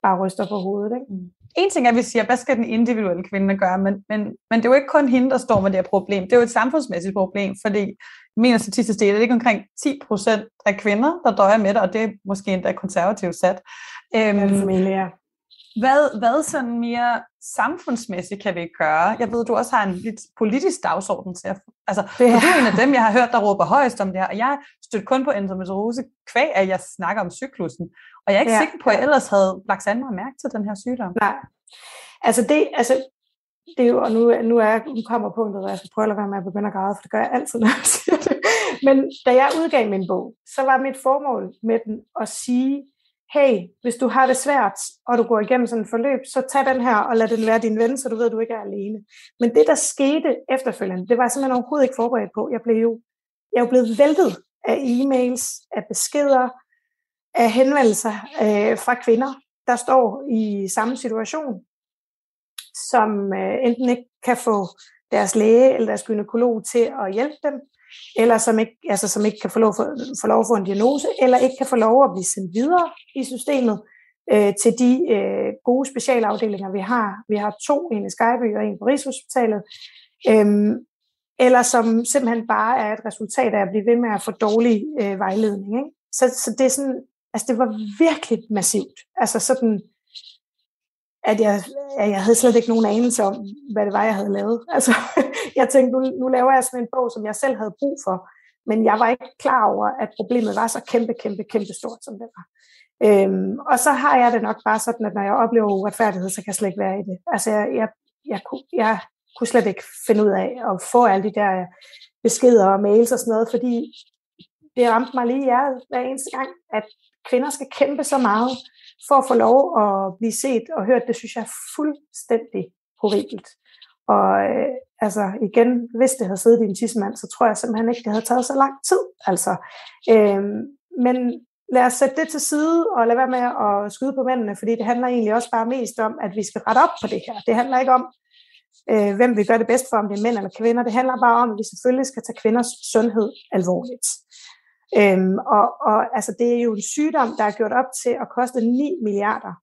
bare ryster på hovedet. Ikke? Mm. En ting er, at vi siger, hvad skal den individuelle kvinde gøre, men, men, men det er jo ikke kun hende, der står med det her problem. Det er jo et samfundsmæssigt problem, fordi jeg mener statistisk det er ikke omkring 10 procent af kvinder, der døjer med det, og det er måske endda konservativt sat. Øhm, ja, familie, ja. Hvad, hvad sådan mere samfundsmæssigt kan vi gøre? Jeg ved, du også har en lidt politisk dagsorden til at... Altså, det er. du er en af dem, jeg har hørt, der råber højst om det her, og jeg stødt kun på endometriose kvæg, at jeg snakker om cyklusen. Og jeg er ikke ja. sikker på, at jeg ellers havde lagt sand mig mærke til den her sygdom. Nej. Altså det, altså, det er jo, og nu, nu, er, nu kommer punktet, hvor jeg skal prøve at lade være med at begynde at græde, for det gør jeg altid, når jeg siger det. Men da jeg udgav min bog, så var mit formål med den at sige, hey, hvis du har det svært, og du går igennem sådan et forløb, så tag den her og lad den være din ven, så du ved, at du ikke er alene. Men det, der skete efterfølgende, det var jeg simpelthen overhovedet ikke forberedt på. Jeg blev jo, jeg er blevet væltet af e-mails, af beskeder, af henvendelser øh, fra kvinder, der står i samme situation, som øh, enten ikke kan få deres læge eller deres gynekolog til at hjælpe dem, eller som ikke, altså, som ikke kan få lov, for, få lov at få en diagnose, eller ikke kan få lov at blive sendt videre i systemet øh, til de øh, gode specialafdelinger, vi har. Vi har to, en i Skyby og en på Rigshospitalet, øhm, eller som simpelthen bare er et resultat af at blive ved med at få dårlig øh, vejledning. Ikke? Så, så det er sådan, altså det var virkelig massivt. Altså sådan, at jeg, at jeg havde slet ikke nogen anelse om, hvad det var, jeg havde lavet. Altså, jeg tænkte, nu, nu laver jeg sådan en bog, som jeg selv havde brug for, men jeg var ikke klar over, at problemet var så kæmpe, kæmpe, kæmpe stort, som det var. Øhm, og så har jeg det nok bare sådan, at når jeg oplever uretfærdighed, så kan jeg slet ikke være i det. Altså, jeg, jeg, jeg, kunne, jeg kunne slet ikke finde ud af at få alle de der beskeder og mails og sådan noget, fordi det ramte mig lige i hjertet hver eneste gang, at kvinder skal kæmpe så meget for at få lov at blive set og hørt, det synes jeg er fuldstændig horribelt. Og øh, altså igen, hvis det havde siddet i en tissemand, så tror jeg simpelthen ikke, det havde taget så lang tid. Altså, øh, men lad os sætte det til side og lade være med at skyde på mændene, fordi det handler egentlig også bare mest om, at vi skal rette op på det her. Det handler ikke om, øh, hvem vi gør det bedst for, om det er mænd eller kvinder. Det handler bare om, at vi selvfølgelig skal tage kvinders sundhed alvorligt. Øhm, og, og altså, det er jo en sygdom, der er gjort op til at koste 9 milliarder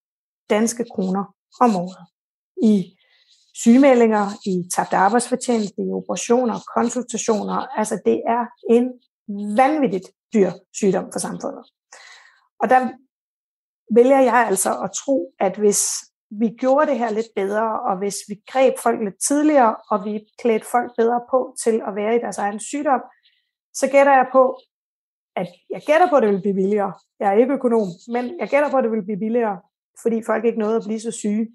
danske kroner om året i sygemeldinger, i tabt arbejdsfortjeneste, i operationer, konsultationer. Altså det er en vanvittigt dyr sygdom for samfundet. Og der vælger jeg altså at tro, at hvis vi gjorde det her lidt bedre, og hvis vi greb folk lidt tidligere, og vi klædte folk bedre på til at være i deres egen sygdom, så gætter jeg på, at jeg gætter på, at det vil blive billigere. Jeg er ikke økonom, men jeg gætter på, at det vil blive billigere, fordi folk ikke nåede at blive så syge.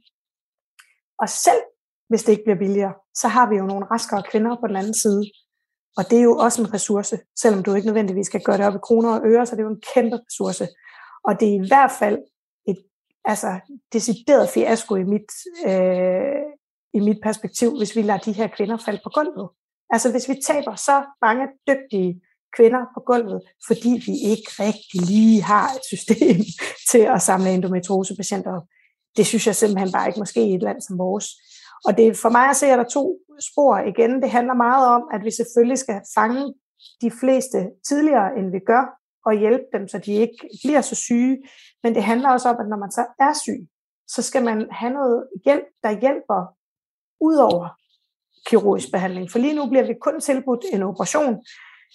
Og selv hvis det ikke bliver billigere, så har vi jo nogle raskere kvinder på den anden side. Og det er jo også en ressource, selvom du ikke nødvendigvis skal gøre det op i kroner og øre, så det er jo en kæmpe ressource. Og det er i hvert fald et altså, decideret fiasko i mit, øh, i mit perspektiv, hvis vi lader de her kvinder falde på gulvet. Altså hvis vi taber så mange dygtige kvinder på gulvet, fordi vi ikke rigtig lige har et system til at samle endometriosepatienter op. Det synes jeg simpelthen bare ikke måske i et land som vores. Og det, for mig at se, at der to spor igen. Det handler meget om, at vi selvfølgelig skal fange de fleste tidligere, end vi gør, og hjælpe dem, så de ikke bliver så syge. Men det handler også om, at når man så er syg, så skal man have noget hjælp, der hjælper ud over kirurgisk behandling. For lige nu bliver vi kun tilbudt en operation,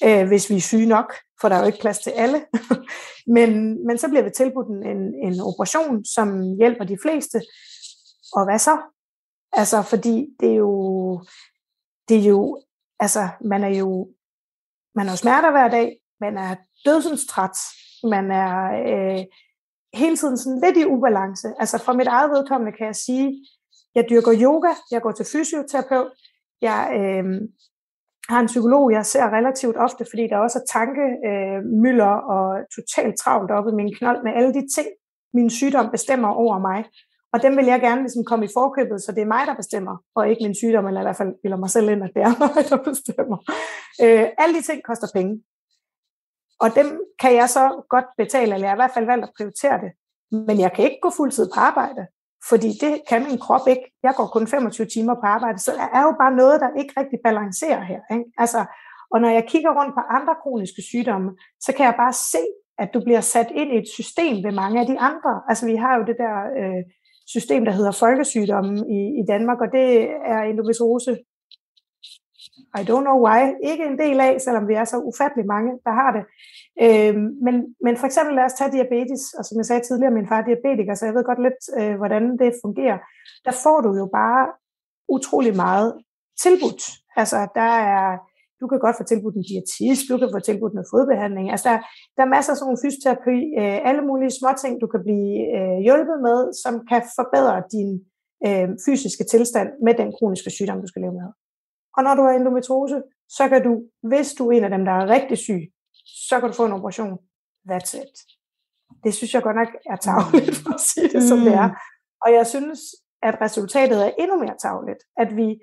øh, hvis vi er syge nok, for der er jo ikke plads til alle. men, men så bliver vi tilbudt en, en operation, som hjælper de fleste. Og hvad så? Altså, fordi det er jo, det er jo, altså, man er jo, man har smerter hver dag, man er dødsens træt, man er øh, hele tiden sådan lidt i ubalance. Altså, for mit eget vedkommende kan jeg sige, jeg dyrker yoga, jeg går til fysioterapeut, jeg øh, har en psykolog, jeg ser relativt ofte, fordi der også er tankemøller øh, og totalt travlt oppe i min knold med alle de ting, min sygdom bestemmer over mig. Og dem vil jeg gerne ligesom komme i forkøbet, så det er mig, der bestemmer, og ikke min sygdom, eller i hvert fald bilder mig selv ind, at det er mig, der bestemmer. Øh, alle de ting koster penge. Og dem kan jeg så godt betale, eller jeg har i hvert fald valgt at prioritere det. Men jeg kan ikke gå fuldtid på arbejde. Fordi det kan min krop ikke. Jeg går kun 25 timer på arbejde, så der er jo bare noget, der ikke rigtig balancerer her. Ikke? Altså, og når jeg kigger rundt på andre kroniske sygdomme, så kan jeg bare se, at du bliver sat ind i et system ved mange af de andre. Altså vi har jo det der øh, system, der hedder folkesygdomme i, i Danmark, og det er endometriose. I don't know why. Ikke en del af, selvom vi er så ufattelig mange, der har det. Øh, men, men for eksempel lad os tage diabetes, og som jeg sagde tidligere, min far er diabetiker, så jeg ved godt lidt, øh, hvordan det fungerer. Der får du jo bare utrolig meget tilbudt. Altså, der er, du kan godt få tilbudt en diætist, du kan få tilbudt noget fodbehandling. Altså, der, der er masser af sådan nogle fysioterapi, øh, alle mulige små ting, du kan blive øh, hjulpet med, som kan forbedre din øh, fysiske tilstand med den kroniske sygdom, du skal leve med. Og når du har endometriose, så kan du, hvis du er en af dem, der er rigtig syg, så kan du få en operation. That's it. Det synes jeg godt nok er tageligt, for at sige det som det er. Mm. Og jeg synes, at resultatet er endnu mere tageligt. At vi,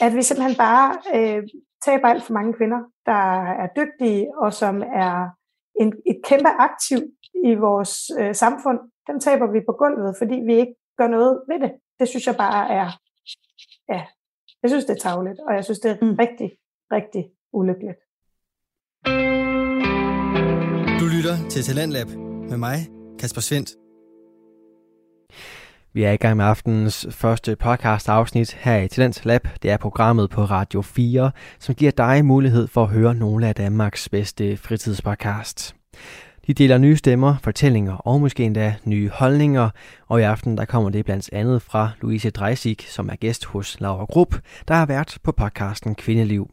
at vi simpelthen bare øh, taber alt for mange kvinder, der er dygtige, og som er en, et kæmpe aktiv i vores øh, samfund. Dem taber vi på gulvet, fordi vi ikke gør noget ved det. Det synes jeg bare er, ja, jeg synes det er tageligt, og jeg synes det er mm. rigtig, rigtig ulykkeligt. Du lytter til Talentlab med mig, Kasper Svendt. Vi er i gang med aftenens første podcast afsnit her i Talent Lab. Det er programmet på Radio 4, som giver dig mulighed for at høre nogle af Danmarks bedste fritidspodcasts. De deler nye stemmer, fortællinger og måske endda nye holdninger, og i aften der kommer det blandt andet fra Louise Dreisig, som er gæst hos Laura Grupp, der har været på podcasten Kvindeliv.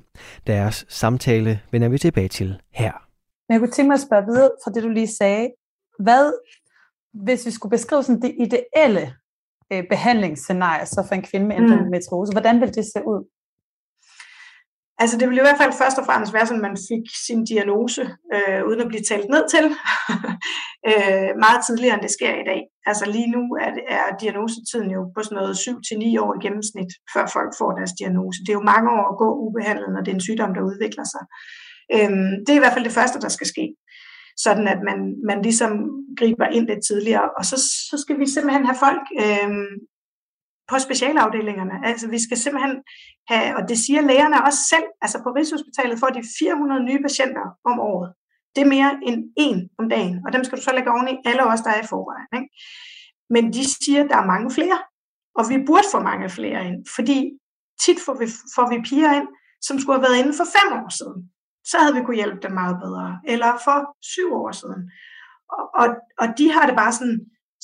Deres samtale vender vi tilbage til her. Men jeg kunne tænke mig at spørge videre fra det, du lige sagde. Hvad, hvis vi skulle beskrive sådan det ideelle øh, behandlingsscenarie så for en kvinde med endometriose, mm. hvordan vil det se ud? Altså det ville i hvert fald først og fremmest være sådan, at man fik sin diagnose, øh, uden at blive talt ned til, øh, meget tidligere end det sker i dag. Altså lige nu er, er diagnosetiden jo på sådan noget 7-9 år i gennemsnit, før folk får deres diagnose. Det er jo mange år at gå ubehandlet, når det er en sygdom, der udvikler sig. Øh, det er i hvert fald det første, der skal ske sådan at man, man ligesom griber ind lidt tidligere. Og så, så skal vi simpelthen have folk øh, på specialafdelingerne. Altså vi skal simpelthen have, og det siger lægerne også selv, altså på Rigshospitalet får de 400 nye patienter om året. Det er mere end en om dagen, og dem skal du så lægge oven i alle os, der er i forvejen. Ikke? Men de siger, at der er mange flere, og vi burde få mange flere ind, fordi tit får vi, får vi piger ind, som skulle have været inde for fem år siden så havde vi kunne hjælpe dem meget bedre. Eller for syv år siden. Og, og, og de har det bare sådan,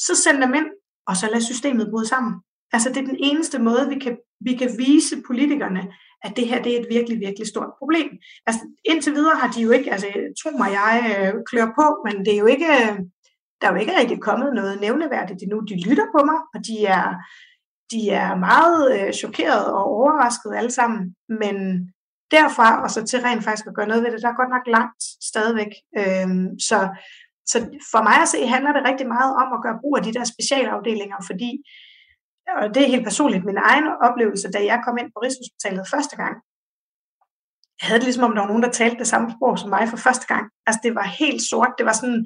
så send dem ind, og så lad systemet bryde sammen. Altså det er den eneste måde, vi kan, vi kan vise politikerne, at det her det er et virkelig, virkelig stort problem. Altså indtil videre har de jo ikke, altså tro mig, jeg øh, klør på, men det er jo ikke, øh, der er jo ikke rigtig kommet noget nævneværdigt endnu. De lytter på mig, og de er, de er meget øh, chokeret og overrasket alle sammen, men derfra og så til rent faktisk at gøre noget ved det, der er godt nok langt stadigvæk. Øhm, så, så for mig at se, handler det rigtig meget om at gøre brug af de der specialafdelinger, fordi, og det er helt personligt, min egen oplevelse, da jeg kom ind på Rigshospitalet første gang, jeg havde det ligesom, om der var nogen, der talte det samme sprog som mig for første gang. Altså det var helt sort, det var sådan,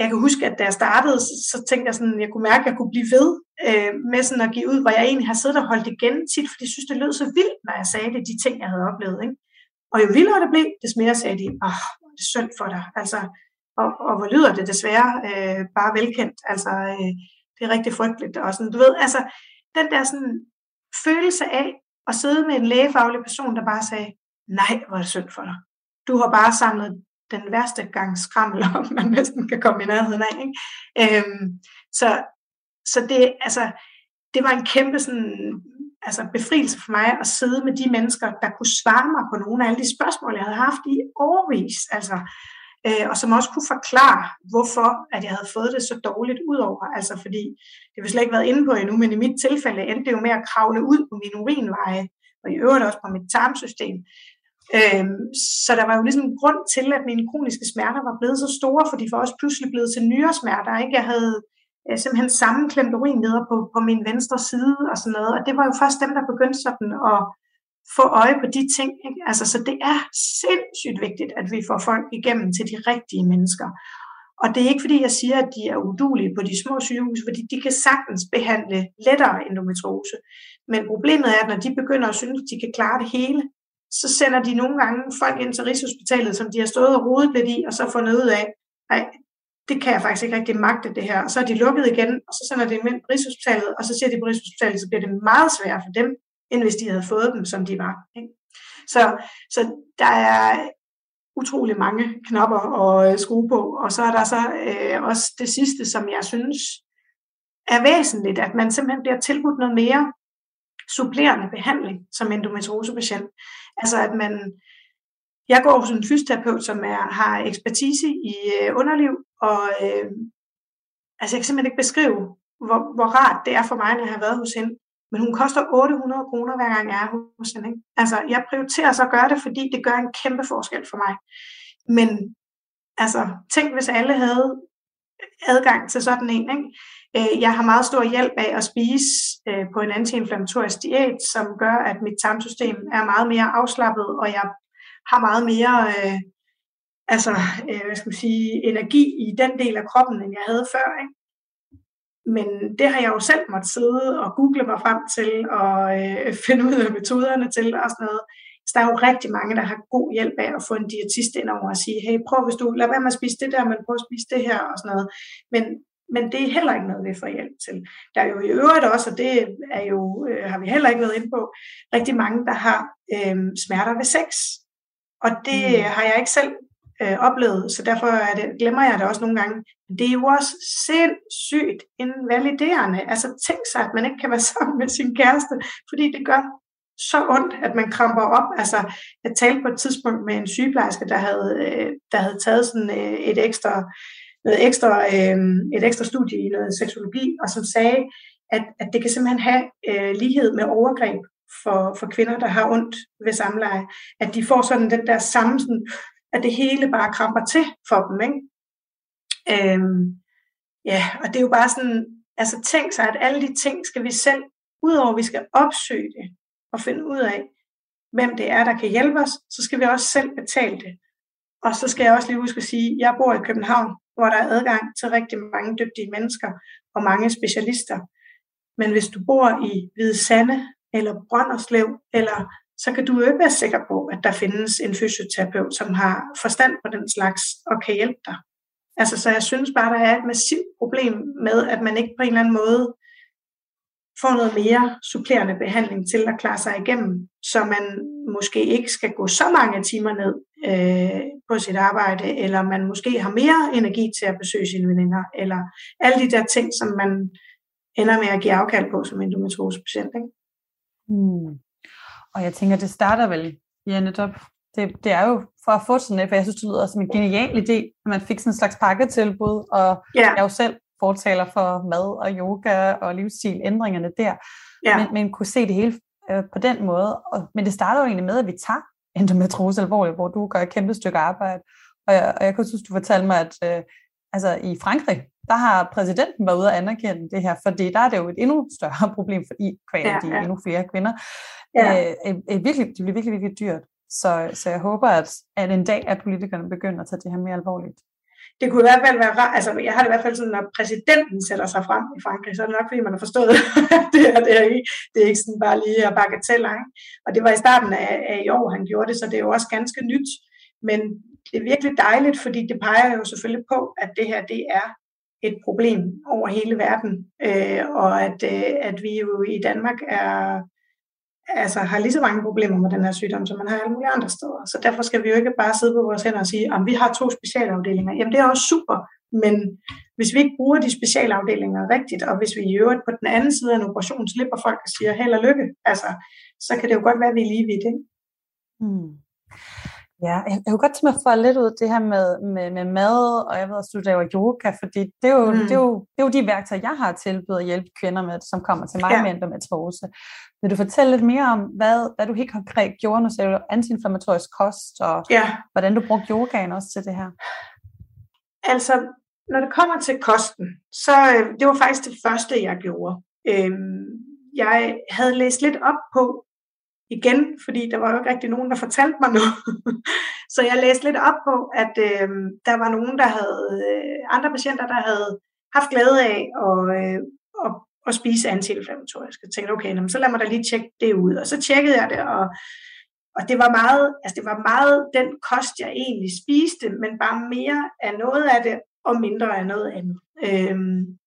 jeg kan huske, at da jeg startede, så, så tænkte jeg sådan, jeg kunne mærke, at jeg kunne blive ved øh, med sådan at give ud, hvor jeg egentlig har siddet og holdt igen tit, fordi jeg synes, det lød så vildt, når jeg sagde det, de ting, jeg havde oplevet. Ikke? Og jo vildere det blev, des mere sagde de, åh, oh, det er synd for dig. Altså, og, og hvor lyder det desværre øh, bare velkendt. Altså, øh, det er rigtig frygteligt. Og sådan, du ved, altså, den der sådan følelse af at sidde med en lægefaglig person, der bare sagde, nej, hvor er det synd for dig. Du har bare samlet den værste gang skrammel op, man næsten kan komme i nærheden af. Ikke? Øhm, så, så det, altså, det var en kæmpe sådan, altså, befrielse for mig at sidde med de mennesker, der kunne svare mig på nogle af alle de spørgsmål, jeg havde haft i årvis. Altså, øh, og som også kunne forklare, hvorfor at jeg havde fået det så dårligt udover. Altså fordi, det har vi slet ikke været inde på endnu, men i mit tilfælde endte det jo med at kravle ud på min urinveje, og i øvrigt også på mit tarmsystem. Øhm, så der var jo ligesom grund til, at mine kroniske smerter var blevet så store, for de var også pludselig blevet til nyere smerter. Ikke? Jeg havde øh, simpelthen sammenklemt urinleder på, på min venstre side og sådan noget, og det var jo først dem, der begyndte sådan at få øje på de ting. Ikke? Altså, så det er sindssygt vigtigt, at vi får folk igennem til de rigtige mennesker. Og det er ikke fordi, jeg siger, at de er udulige på de små sygehuse, fordi de kan sagtens behandle lettere endometriose. Men problemet er, at når de begynder at synes, at de kan klare det hele, så sender de nogle gange folk ind til Rigshospitalet, som de har stået og rodet lidt i, og så fundet ud af, nej, det kan jeg faktisk ikke rigtig magte det her. Og så er de lukket igen, og så sender de dem ind på Rigshospitalet, og så siger de på Rigshospitalet, så bliver det meget sværere for dem, end hvis de havde fået dem, som de var. Ikke? Så, så der er utrolig mange knapper at øh, skrue på, og så er der så øh, også det sidste, som jeg synes er væsentligt, at man simpelthen bliver tilbudt noget mere supplerende behandling som endometriosepatient. Altså at man, jeg går hos en fysioterapeut, som er, har ekspertise i øh, underliv, og øh, altså jeg kan simpelthen ikke beskrive, hvor, hvor rart det er for mig, at have været hos hende men hun koster 800 kroner hver gang jeg er hos hende. Ikke? Altså, jeg prioriterer så at gøre det, fordi det gør en kæmpe forskel for mig. Men altså, tænk hvis alle havde adgang til sådan en. Ikke? Øh, jeg har meget stor hjælp af at spise øh, på en antiinflammatorisk diæt, som gør, at mit tarmsystem er meget mere afslappet, og jeg har meget mere øh, altså, øh, hvad skal man sige, energi i den del af kroppen, end jeg havde før. Ikke? Men det har jeg jo selv måtte sidde og google mig frem til og øh, finde ud af metoderne til og sådan noget. Så der er jo rigtig mange, der har god hjælp af at få en diætist ind over og sige, hey, prøv hvis du, lad være med at spise det der, men prøv at spise det her og sådan noget. Men, men det er heller ikke noget, vi får hjælp til. Der er jo i øvrigt også, og det er jo, øh, har vi heller ikke været inde på, rigtig mange, der har øh, smerter ved sex. Og det mm. har jeg ikke selv øh, oplevet, så derfor er det, glemmer jeg det også nogle gange. Det er jo også sindssygt invaliderende. Altså tænk sig, at man ikke kan være sammen med sin kæreste, fordi det gør så ondt, at man kramper op. Altså, jeg talte på et tidspunkt med en sygeplejerske, der havde, øh, der havde taget sådan øh, et ekstra, noget ekstra, øh, et ekstra studie i noget seksologi, og som sagde, at, at det kan simpelthen have øh, lighed med overgreb for, for kvinder, der har ondt ved samleje. At de får sådan den der samme sådan, at det hele bare kramper til for dem. Ikke? Øhm, ja, og det er jo bare sådan, altså tænk sig, at alle de ting skal vi selv, udover at vi skal opsøge det og finde ud af, hvem det er, der kan hjælpe os, så skal vi også selv betale det. Og så skal jeg også lige huske at sige, at jeg bor i København, hvor der er adgang til rigtig mange dygtige mennesker og mange specialister. Men hvis du bor i Hvide Sande, eller Brønderslev, eller så kan du jo ikke være sikker på, at der findes en fysioterapeut, som har forstand på den slags og kan hjælpe dig. Altså, så jeg synes bare, der er et massivt problem med, at man ikke på en eller anden måde får noget mere supplerende behandling til at klare sig igennem, så man måske ikke skal gå så mange timer ned øh, på sit arbejde, eller man måske har mere energi til at besøge sine veninder, eller alle de der ting, som man ender med at give afkald på som endometriosepatient. Ikke? Hmm. Og jeg tænker, det starter vel, ja netop, det, det er jo for at få sådan et, for jeg synes, det lyder som en genial idé, at man fik sådan en slags pakketilbud, og yeah. jeg er jo selv fortaler for mad og yoga og livsstil, ændringerne der, yeah. men, men kunne se det hele øh, på den måde. Og, men det starter jo egentlig med, at vi tager endometriose alvorligt, hvor du gør et kæmpe stykke arbejde. Og jeg, og jeg kunne synes, du fortalte mig, at øh, altså i Frankrig, der har præsidenten været ude at anerkende det her, fordi der er det jo et endnu større problem, fordi kvæl ja, de ja. endnu flere kvinder. Ja. Øh, øh, virkelig, det bliver virkelig, virkelig dyrt. Så, så jeg håber, at, at en dag, at politikerne begynder at tage det her mere alvorligt. Det kunne i hvert fald være rart, altså jeg har det i hvert fald sådan, når præsidenten sætter sig frem i Frankrig, så er det nok, fordi man har forstået, at det, er, det, er ikke, det er ikke sådan bare lige at bagatelle. Og det var i starten af, af i år, han gjorde det, så det er jo også ganske nyt. Men det er virkelig dejligt, fordi det peger jo selvfølgelig på, at det her det er et problem over hele verden, øh, og at, øh, at vi jo i Danmark er altså, har lige så mange problemer med den her sygdom, som man har alle mulige andre steder. Så derfor skal vi jo ikke bare sidde på vores hænder og sige, at vi har to specialafdelinger. Jamen det er også super, men hvis vi ikke bruger de specialafdelinger rigtigt, og hvis vi i øvrigt på den anden side af en operation slipper folk og siger held og lykke, altså, så kan det jo godt være, at vi er lige vidt. Ikke? Hmm. Ja, jeg, jeg kunne godt tænke mig at få lidt ud det her med, med, med mad, og jeg ved også, du laver yoga, fordi det er, jo, mm. det, er jo, det er jo de værktøjer, jeg har tilbudt at hjælpe kvinder med, som kommer til mig ja. med endometriose. Vil du fortælle lidt mere om, hvad, hvad du helt konkret gjorde, nu sagde du antiinflammatorisk kost, og ja. hvordan du brugte yogaen også til det her? Altså, når det kommer til kosten, så øh, det var faktisk det første, jeg gjorde. Øhm, jeg havde læst lidt op på, igen, fordi der var jo ikke rigtig nogen, der fortalte mig noget. så jeg læste lidt op på, at øh, der var nogen, der havde, øh, andre patienter, der havde haft glæde af at, øh, at, at spise antiinflammatorisk. Jeg tænkte, okay, så lad mig da lige tjekke det ud. Og så tjekkede jeg det, og, og det var meget, altså det var meget den kost, jeg egentlig spiste, men bare mere af noget af det, og mindre af noget andet. Øhm,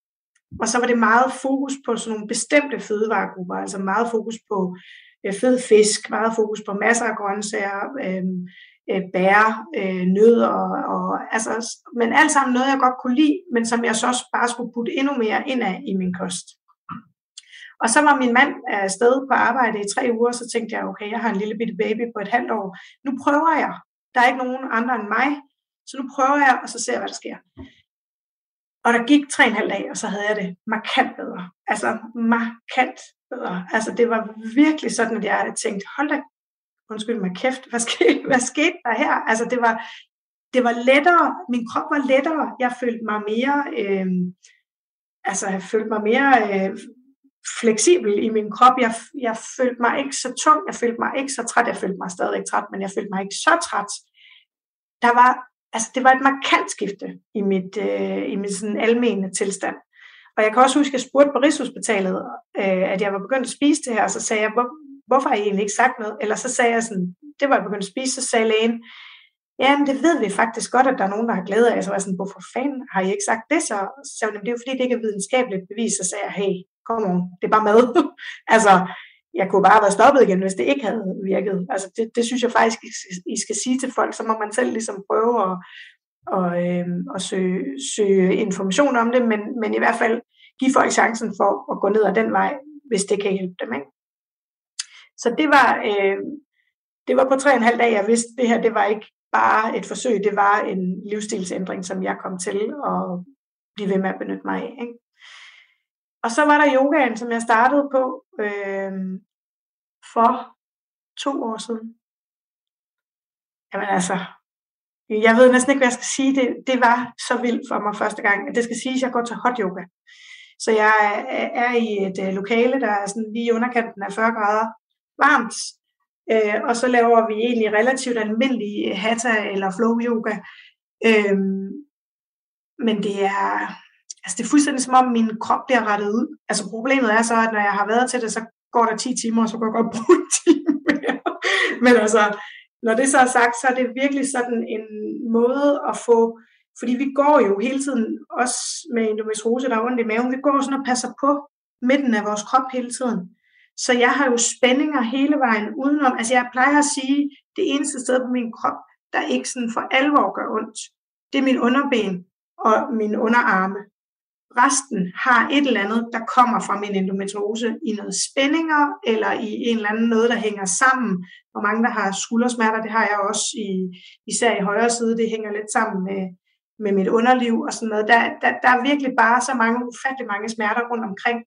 og så var det meget fokus på sådan nogle bestemte fødevaregrupper, altså meget fokus på fed fisk, meget fokus på masser af grøntsager, øh, øh, bær, øh, nødder, og, og, altså, men alt sammen noget, jeg godt kunne lide, men som jeg så også bare skulle putte endnu mere ind af i min kost. Og så var min mand afsted på arbejde i tre uger, så tænkte jeg, okay, jeg har en lille bitte baby på et halvt år. Nu prøver jeg. Der er ikke nogen andre end mig, så nu prøver jeg, og så ser jeg, hvad der sker. Og der gik tre og en halv dag, og så havde jeg det markant bedre. Altså markant. Altså det var virkelig sådan, at jeg tænkte, hold da, undskyld mig kæft, hvad skete, hvad skete der her? Altså det var, det var lettere, min krop var lettere, jeg følte mig mere, øh, altså jeg følte mig mere øh, fleksibel i min krop. Jeg, jeg følte mig ikke så tung, jeg følte mig ikke så træt, jeg følte mig stadig træt, men jeg følte mig ikke så træt. Der var, altså det var et markant skifte i mit, øh, i min sådan almene tilstand. Og jeg kan også huske, at jeg spurgte på Rigshospitalet, øh, at jeg var begyndt at spise det her, og så sagde jeg, Hvor, hvorfor har I egentlig ikke sagt noget? Eller så sagde jeg sådan, det var jeg begyndt at spise, så sagde lægen, ja, men det ved vi faktisk godt, at der er nogen, der har glæde af. Altså, så var jeg sådan, hvorfor fanden har I ikke sagt det så? Så sagde hun, det er jo fordi, det ikke er videnskabeligt bevis. Så sagde jeg, hey, kom on, det er bare mad. altså, jeg kunne bare have været stoppet igen, hvis det ikke havde virket. Altså, det, det synes jeg faktisk, I skal sige til folk, så må man selv ligesom prøve at, og, øh, og søge, søge information om det, men, men i hvert fald give folk chancen for at gå ned ad den vej, hvis det kan hjælpe dem. Ikke? Så det var, øh, det var på tre og en halv dag, jeg vidste, det her det var ikke bare et forsøg, det var en livsstilsændring, som jeg kom til at blive ved med at benytte mig af. Ikke? Og så var der yogaen, som jeg startede på øh, for to år siden. Jamen altså, jeg ved næsten ikke, hvad jeg skal sige. Det, det var så vildt for mig første gang. Det skal siges, at jeg går til hot yoga. Så jeg er i et øh, lokale, der er sådan lige i underkanten af 40 grader varmt. Øh, og så laver vi egentlig relativt almindelig øh, hatha eller flow yoga. Øh, men det er, altså det er fuldstændig som om min krop bliver rettet ud. Altså problemet er så, at når jeg har været til det, så går der 10 timer, og så kan jeg godt bruge en time mere. Men altså, når det så er sagt, så er det virkelig sådan en måde at få, fordi vi går jo hele tiden, også med endometriose, der er ondt i maven, vi går sådan og passer på midten af vores krop hele tiden. Så jeg har jo spændinger hele vejen udenom. Altså jeg plejer at sige, det eneste sted på min krop, der ikke sådan for alvor gør ondt, det er min underben og mine underarme. Resten har et eller andet, der kommer fra min endometriose i noget spændinger, eller i en eller anden noget, der hænger sammen. Hvor mange, der har skuldersmerter, det har jeg også, i, især i højre side, det hænger lidt sammen med, med mit underliv og sådan noget. Der, der, der er virkelig bare så mange, ufattelig mange smerter rundt omkring,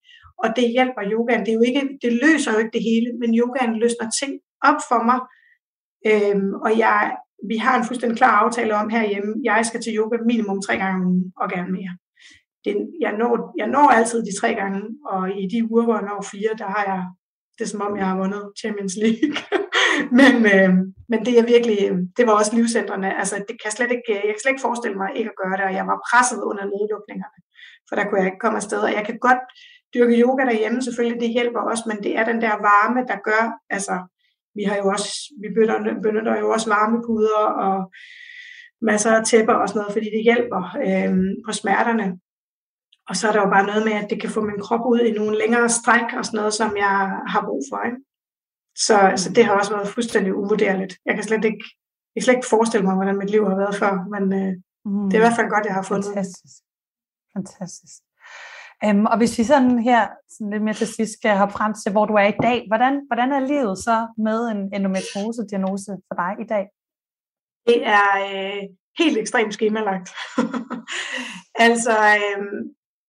og det hjælper yogaen. Det, er jo ikke, det løser jo ikke det hele, men yogaen løsner ting op for mig. Øhm, og jeg, vi har en fuldstændig klar aftale om herhjemme, jeg skal til yoga minimum tre gange om ugen, og gerne mere det, jeg, når, jeg når altid de tre gange, og i de uger, hvor jeg når fire, der har jeg det er som om, jeg har vundet Champions League. men, øh, men det er virkelig, øh, det var også livscentrene. Altså, det kan slet ikke, jeg kan slet ikke forestille mig ikke at gøre det, og jeg var presset under nedlukningerne, for der kunne jeg ikke komme afsted. Og jeg kan godt dyrke yoga derhjemme, selvfølgelig, det hjælper også, men det er den der varme, der gør, altså, vi har jo også, vi benytter, benytter jo også varmepuder og masser af tæpper og sådan noget, fordi det hjælper øh, på smerterne. Og så er der jo bare noget med, at det kan få min krop ud i nogle længere stræk og sådan noget, som jeg har brug for. Ikke? Så, så det har også været fuldstændig uvurderligt. Jeg kan slet ikke, jeg kan slet ikke forestille mig, hvordan mit liv har været før, men øh, mm. det er i hvert fald godt, jeg har fundet. Fantastisk. Fantastisk. Um, og hvis vi sådan her sådan lidt mere til sidst skal have frem til, hvor du er i dag, hvordan, hvordan er livet så med en endometriose-diagnose for dig i dag? Det er øh, helt ekstremt skemalagt. altså, øh,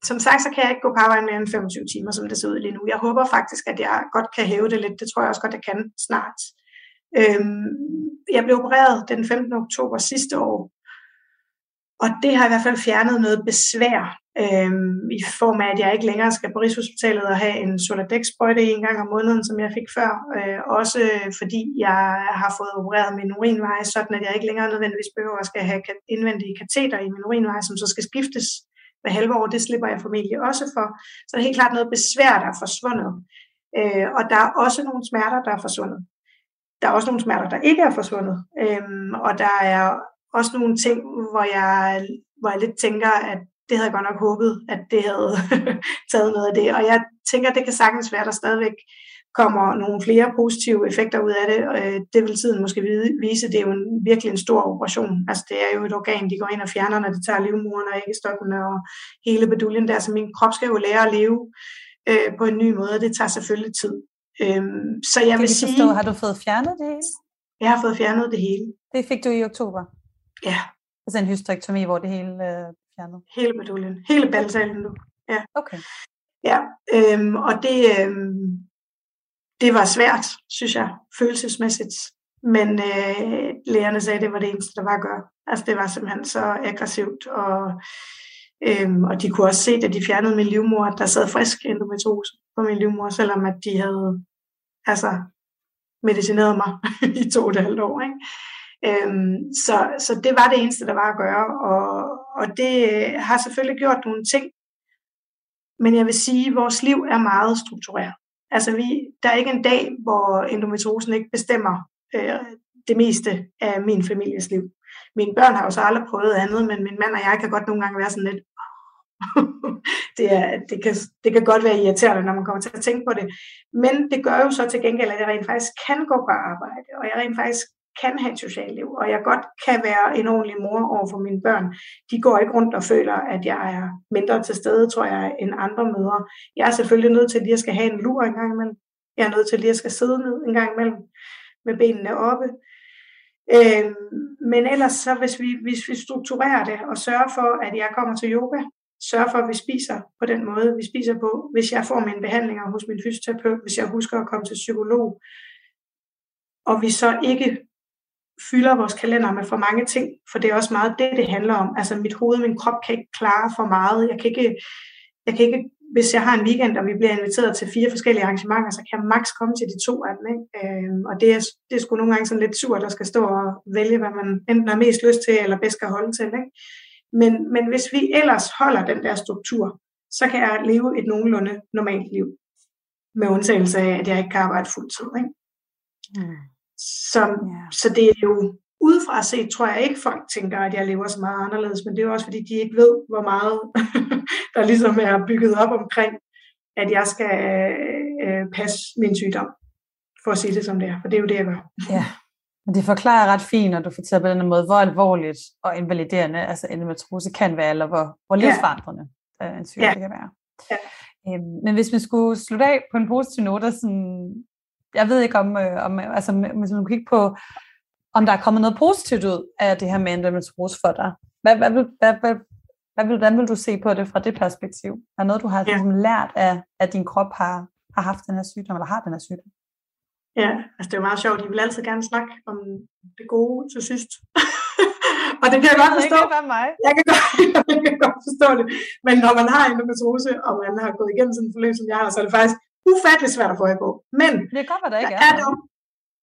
som sagt, så kan jeg ikke gå på arbejde mere end 25 timer, som det ser ud lige nu. Jeg håber faktisk, at jeg godt kan hæve det lidt. Det tror jeg også godt, jeg kan snart. Øhm, jeg blev opereret den 15. oktober sidste år, og det har i hvert fald fjernet noget besvær øhm, i form af, at jeg ikke længere skal på Rigshospitalet og have en Soladex-sprøjte en gang om måneden, som jeg fik før. Øh, også fordi jeg har fået opereret min urinvej, sådan at jeg ikke længere nødvendigvis behøver at skal have indvendige kateter i min urinvej, som så skal skiftes hver halve år, det slipper jeg formentlig også for. Så det er helt klart noget besvær, der er forsvundet. Øh, og der er også nogle smerter, der er forsvundet. Der er også nogle smerter, der ikke er forsvundet. Øh, og der er også nogle ting, hvor jeg, hvor jeg lidt tænker, at det havde jeg godt nok håbet, at det havde taget noget af det. Og jeg tænker, at det kan sagtens være, at der stadigvæk kommer nogle flere positive effekter ud af det. Øh, det vil tiden måske vise. Det er jo en, virkelig en stor operation. Altså det er jo et organ, de går ind og fjerner, når de tager livmoren og æggestokkene og hele beduljen der. Så min krop skal jo lære at leve øh, på en ny måde, og det tager selvfølgelig tid. Øhm, så jeg kan vil sige... Forstå, har du fået fjernet det hele? Jeg har fået fjernet det hele. Det fik du i oktober? Ja. Altså en hysterektomi, hvor det hele øh, fjernet? Hele beduljen. Hele balsalen nu. Ja. Okay. Ja, øhm, og det, øhm, det var svært, synes jeg, følelsesmæssigt. Men øh, lægerne sagde, at det var det eneste, der var at gøre. Altså det var simpelthen så aggressivt, og, øhm, og de kunne også se, at de fjernede min livmor, at der sad frisk endometriose på min livmor, selvom at de havde altså, medicineret mig i to og et halvt år. Ikke? Øhm, så, så det var det eneste, der var at gøre, og, og det øh, har selvfølgelig gjort nogle ting, men jeg vil sige, at vores liv er meget struktureret. Altså vi, der er ikke en dag, hvor endometriosen ikke bestemmer øh, det meste af min families liv. Mine børn har jo så aldrig prøvet andet, men min mand og jeg kan godt nogle gange være sådan lidt, det, er, det, kan, det kan godt være irriterende, når man kommer til at tænke på det. Men det gør jo så til gengæld, at jeg rent faktisk kan gå på arbejde, og jeg rent faktisk kan have et socialt liv, og jeg godt kan være en ordentlig mor over for mine børn. De går ikke rundt og føler, at jeg er mindre til stede, tror jeg, end andre mødre. Jeg er selvfølgelig nødt til lige at skal have en lur en gang imellem. Jeg er nødt til lige at skal sidde ned en gang imellem med benene oppe. Øh, men ellers så, hvis vi, hvis vi strukturerer det og sørger for, at jeg kommer til yoga, sørger for, at vi spiser på den måde, vi spiser på. Hvis jeg får mine behandlinger hos min fysioterapeut, hvis jeg husker at komme til psykolog, og vi så ikke fylder vores kalender med for mange ting, for det er også meget det, det handler om. Altså mit hoved og min krop kan ikke klare for meget. Jeg kan ikke, jeg kan ikke hvis jeg har en weekend, og vi bliver inviteret til fire forskellige arrangementer, så kan jeg maks komme til de to af dem. Ikke? Øhm, og det er, det er sgu nogle gange sådan lidt surt, der skal stå og vælge, hvad man enten har mest lyst til, eller bedst skal holde til. Ikke? Men, men hvis vi ellers holder den der struktur, så kan jeg leve et nogenlunde normalt liv. Med undtagelse af, at jeg ikke kan arbejde fuldtid. Ikke? Mm. Så, yeah. så det er jo udefra set, tror jeg ikke, folk tænker, at jeg lever så meget anderledes, men det er jo også, fordi de ikke ved, hvor meget der ligesom er bygget op omkring, at jeg skal øh, passe min sygdom, for at sige det som det er, for det er jo det, jeg gør. Ja, men det forklarer ret fint, når du fortæller på den måde, hvor alvorligt og invaliderende altså endometriose kan være, eller hvor, hvor livsforandrende ja. Øh, en sygdom ja. kan være. Ja. Øhm, men hvis man skulle slutte af på en positiv note, sådan, jeg ved ikke om, øh, om altså, hvis man kigge på om der er kommet noget positivt ud af det her med endometriose for dig. Hvad, hvad, vil, hvad, hvad, hvad vil, hvordan vil du se på det fra det perspektiv? Er noget, du har ja. ligesom, lært af, at din krop har, har haft den her sygdom, eller har den her sygdom? Ja, altså det er jo meget sjovt. De vil altid gerne snakke om det gode til sidst. og det kan jeg godt forstå. Det mig. Jeg kan godt, jeg kan godt forstå det. Men når man har endometriose, og man har gået igennem sådan en forløb, som jeg har, så er det faktisk ufatteligt svært at få på. Men det kan godt være, der ikke er, er dog,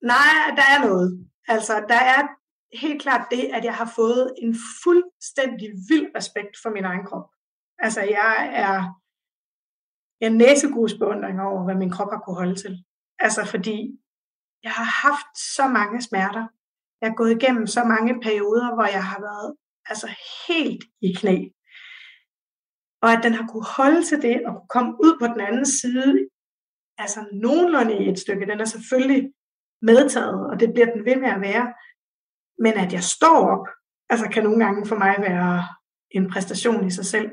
Nej, der er noget. Altså, der er helt klart det, at jeg har fået en fuldstændig vild respekt for min egen krop. Altså, jeg er en næsegrusbeundring over, hvad min krop har kunne holde til. Altså, fordi jeg har haft så mange smerter. Jeg har gået igennem så mange perioder, hvor jeg har været altså helt i knæ. Og at den har kunne holde til det og komme ud på den anden side, altså nogenlunde i et stykke. Den er selvfølgelig medtaget, og det bliver den ved med at være. Men at jeg står op, altså kan nogle gange for mig være en præstation i sig selv.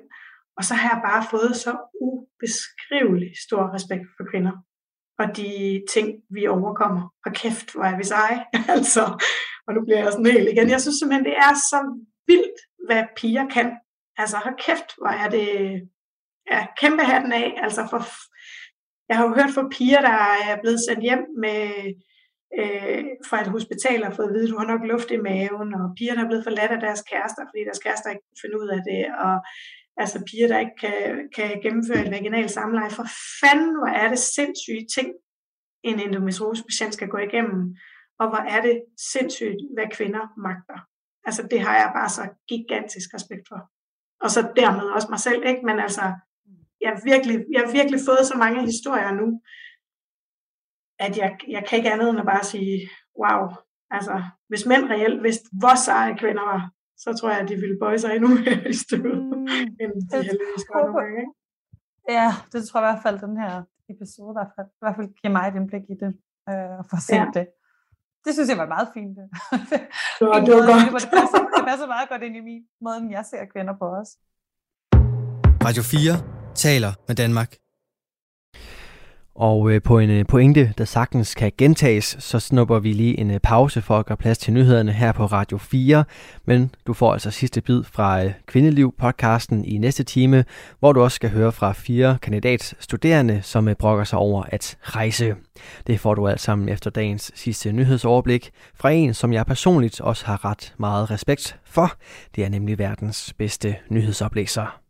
Og så har jeg bare fået så ubeskrivelig stor respekt for kvinder. Og de ting, vi overkommer. Og kæft, hvor er vi seje. altså, og nu bliver jeg sådan helt igen. Jeg synes simpelthen, det er så vildt, hvad piger kan. Altså, hold kæft, hvor er det ja, kæmpe hatten af. Altså, for, jeg har jo hørt fra piger, der er blevet sendt hjem med øh, fra et hospital og fået at vide, at du har nok luft i maven, og piger, der er blevet forladt af deres kærester, fordi deres kærester ikke kan finde ud af det, og altså piger, der ikke kan, kan gennemføre et vaginalt samleje. For fanden, hvor er det sindssyge ting, en endometriosepatient skal gå igennem, og hvor er det sindssygt, hvad kvinder magter. Altså det har jeg bare så gigantisk respekt for. Og så dermed også mig selv, ikke? Men altså, jeg har virkelig, jeg har virkelig fået så mange historier nu, at jeg, jeg kan ikke andet end at bare sige, wow, altså hvis mænd reelt vidste, hvor seje kvinder var, så tror jeg, at de ville bøje sig endnu mere i støvet, mm, end de heldigvis gør nogle gange. Ikke? Ja, det tror jeg i hvert fald, den her episode i hvert fald, i hvert fald giver mig et indblik i det, øh, for at se ja. det. Det synes jeg var meget fint. Det, det, var, det var godt. Det passer, det passer meget godt ind i min måde, jeg ser kvinder på os. Radio 4 taler med Danmark. Og øh, på en øh, pointe, der sagtens kan gentages, så snupper vi lige en øh, pause for at gøre plads til nyhederne her på Radio 4. Men du får altså sidste bid fra Kvindeliv-podcasten i næste time, hvor du også skal høre fra fire kandidatstuderende, som brokker sig over at rejse. Det får du alt sammen efter dagens sidste nyhedsoverblik fra en, som jeg personligt også har ret meget respekt for. Det er nemlig verdens bedste nyhedsoplæser.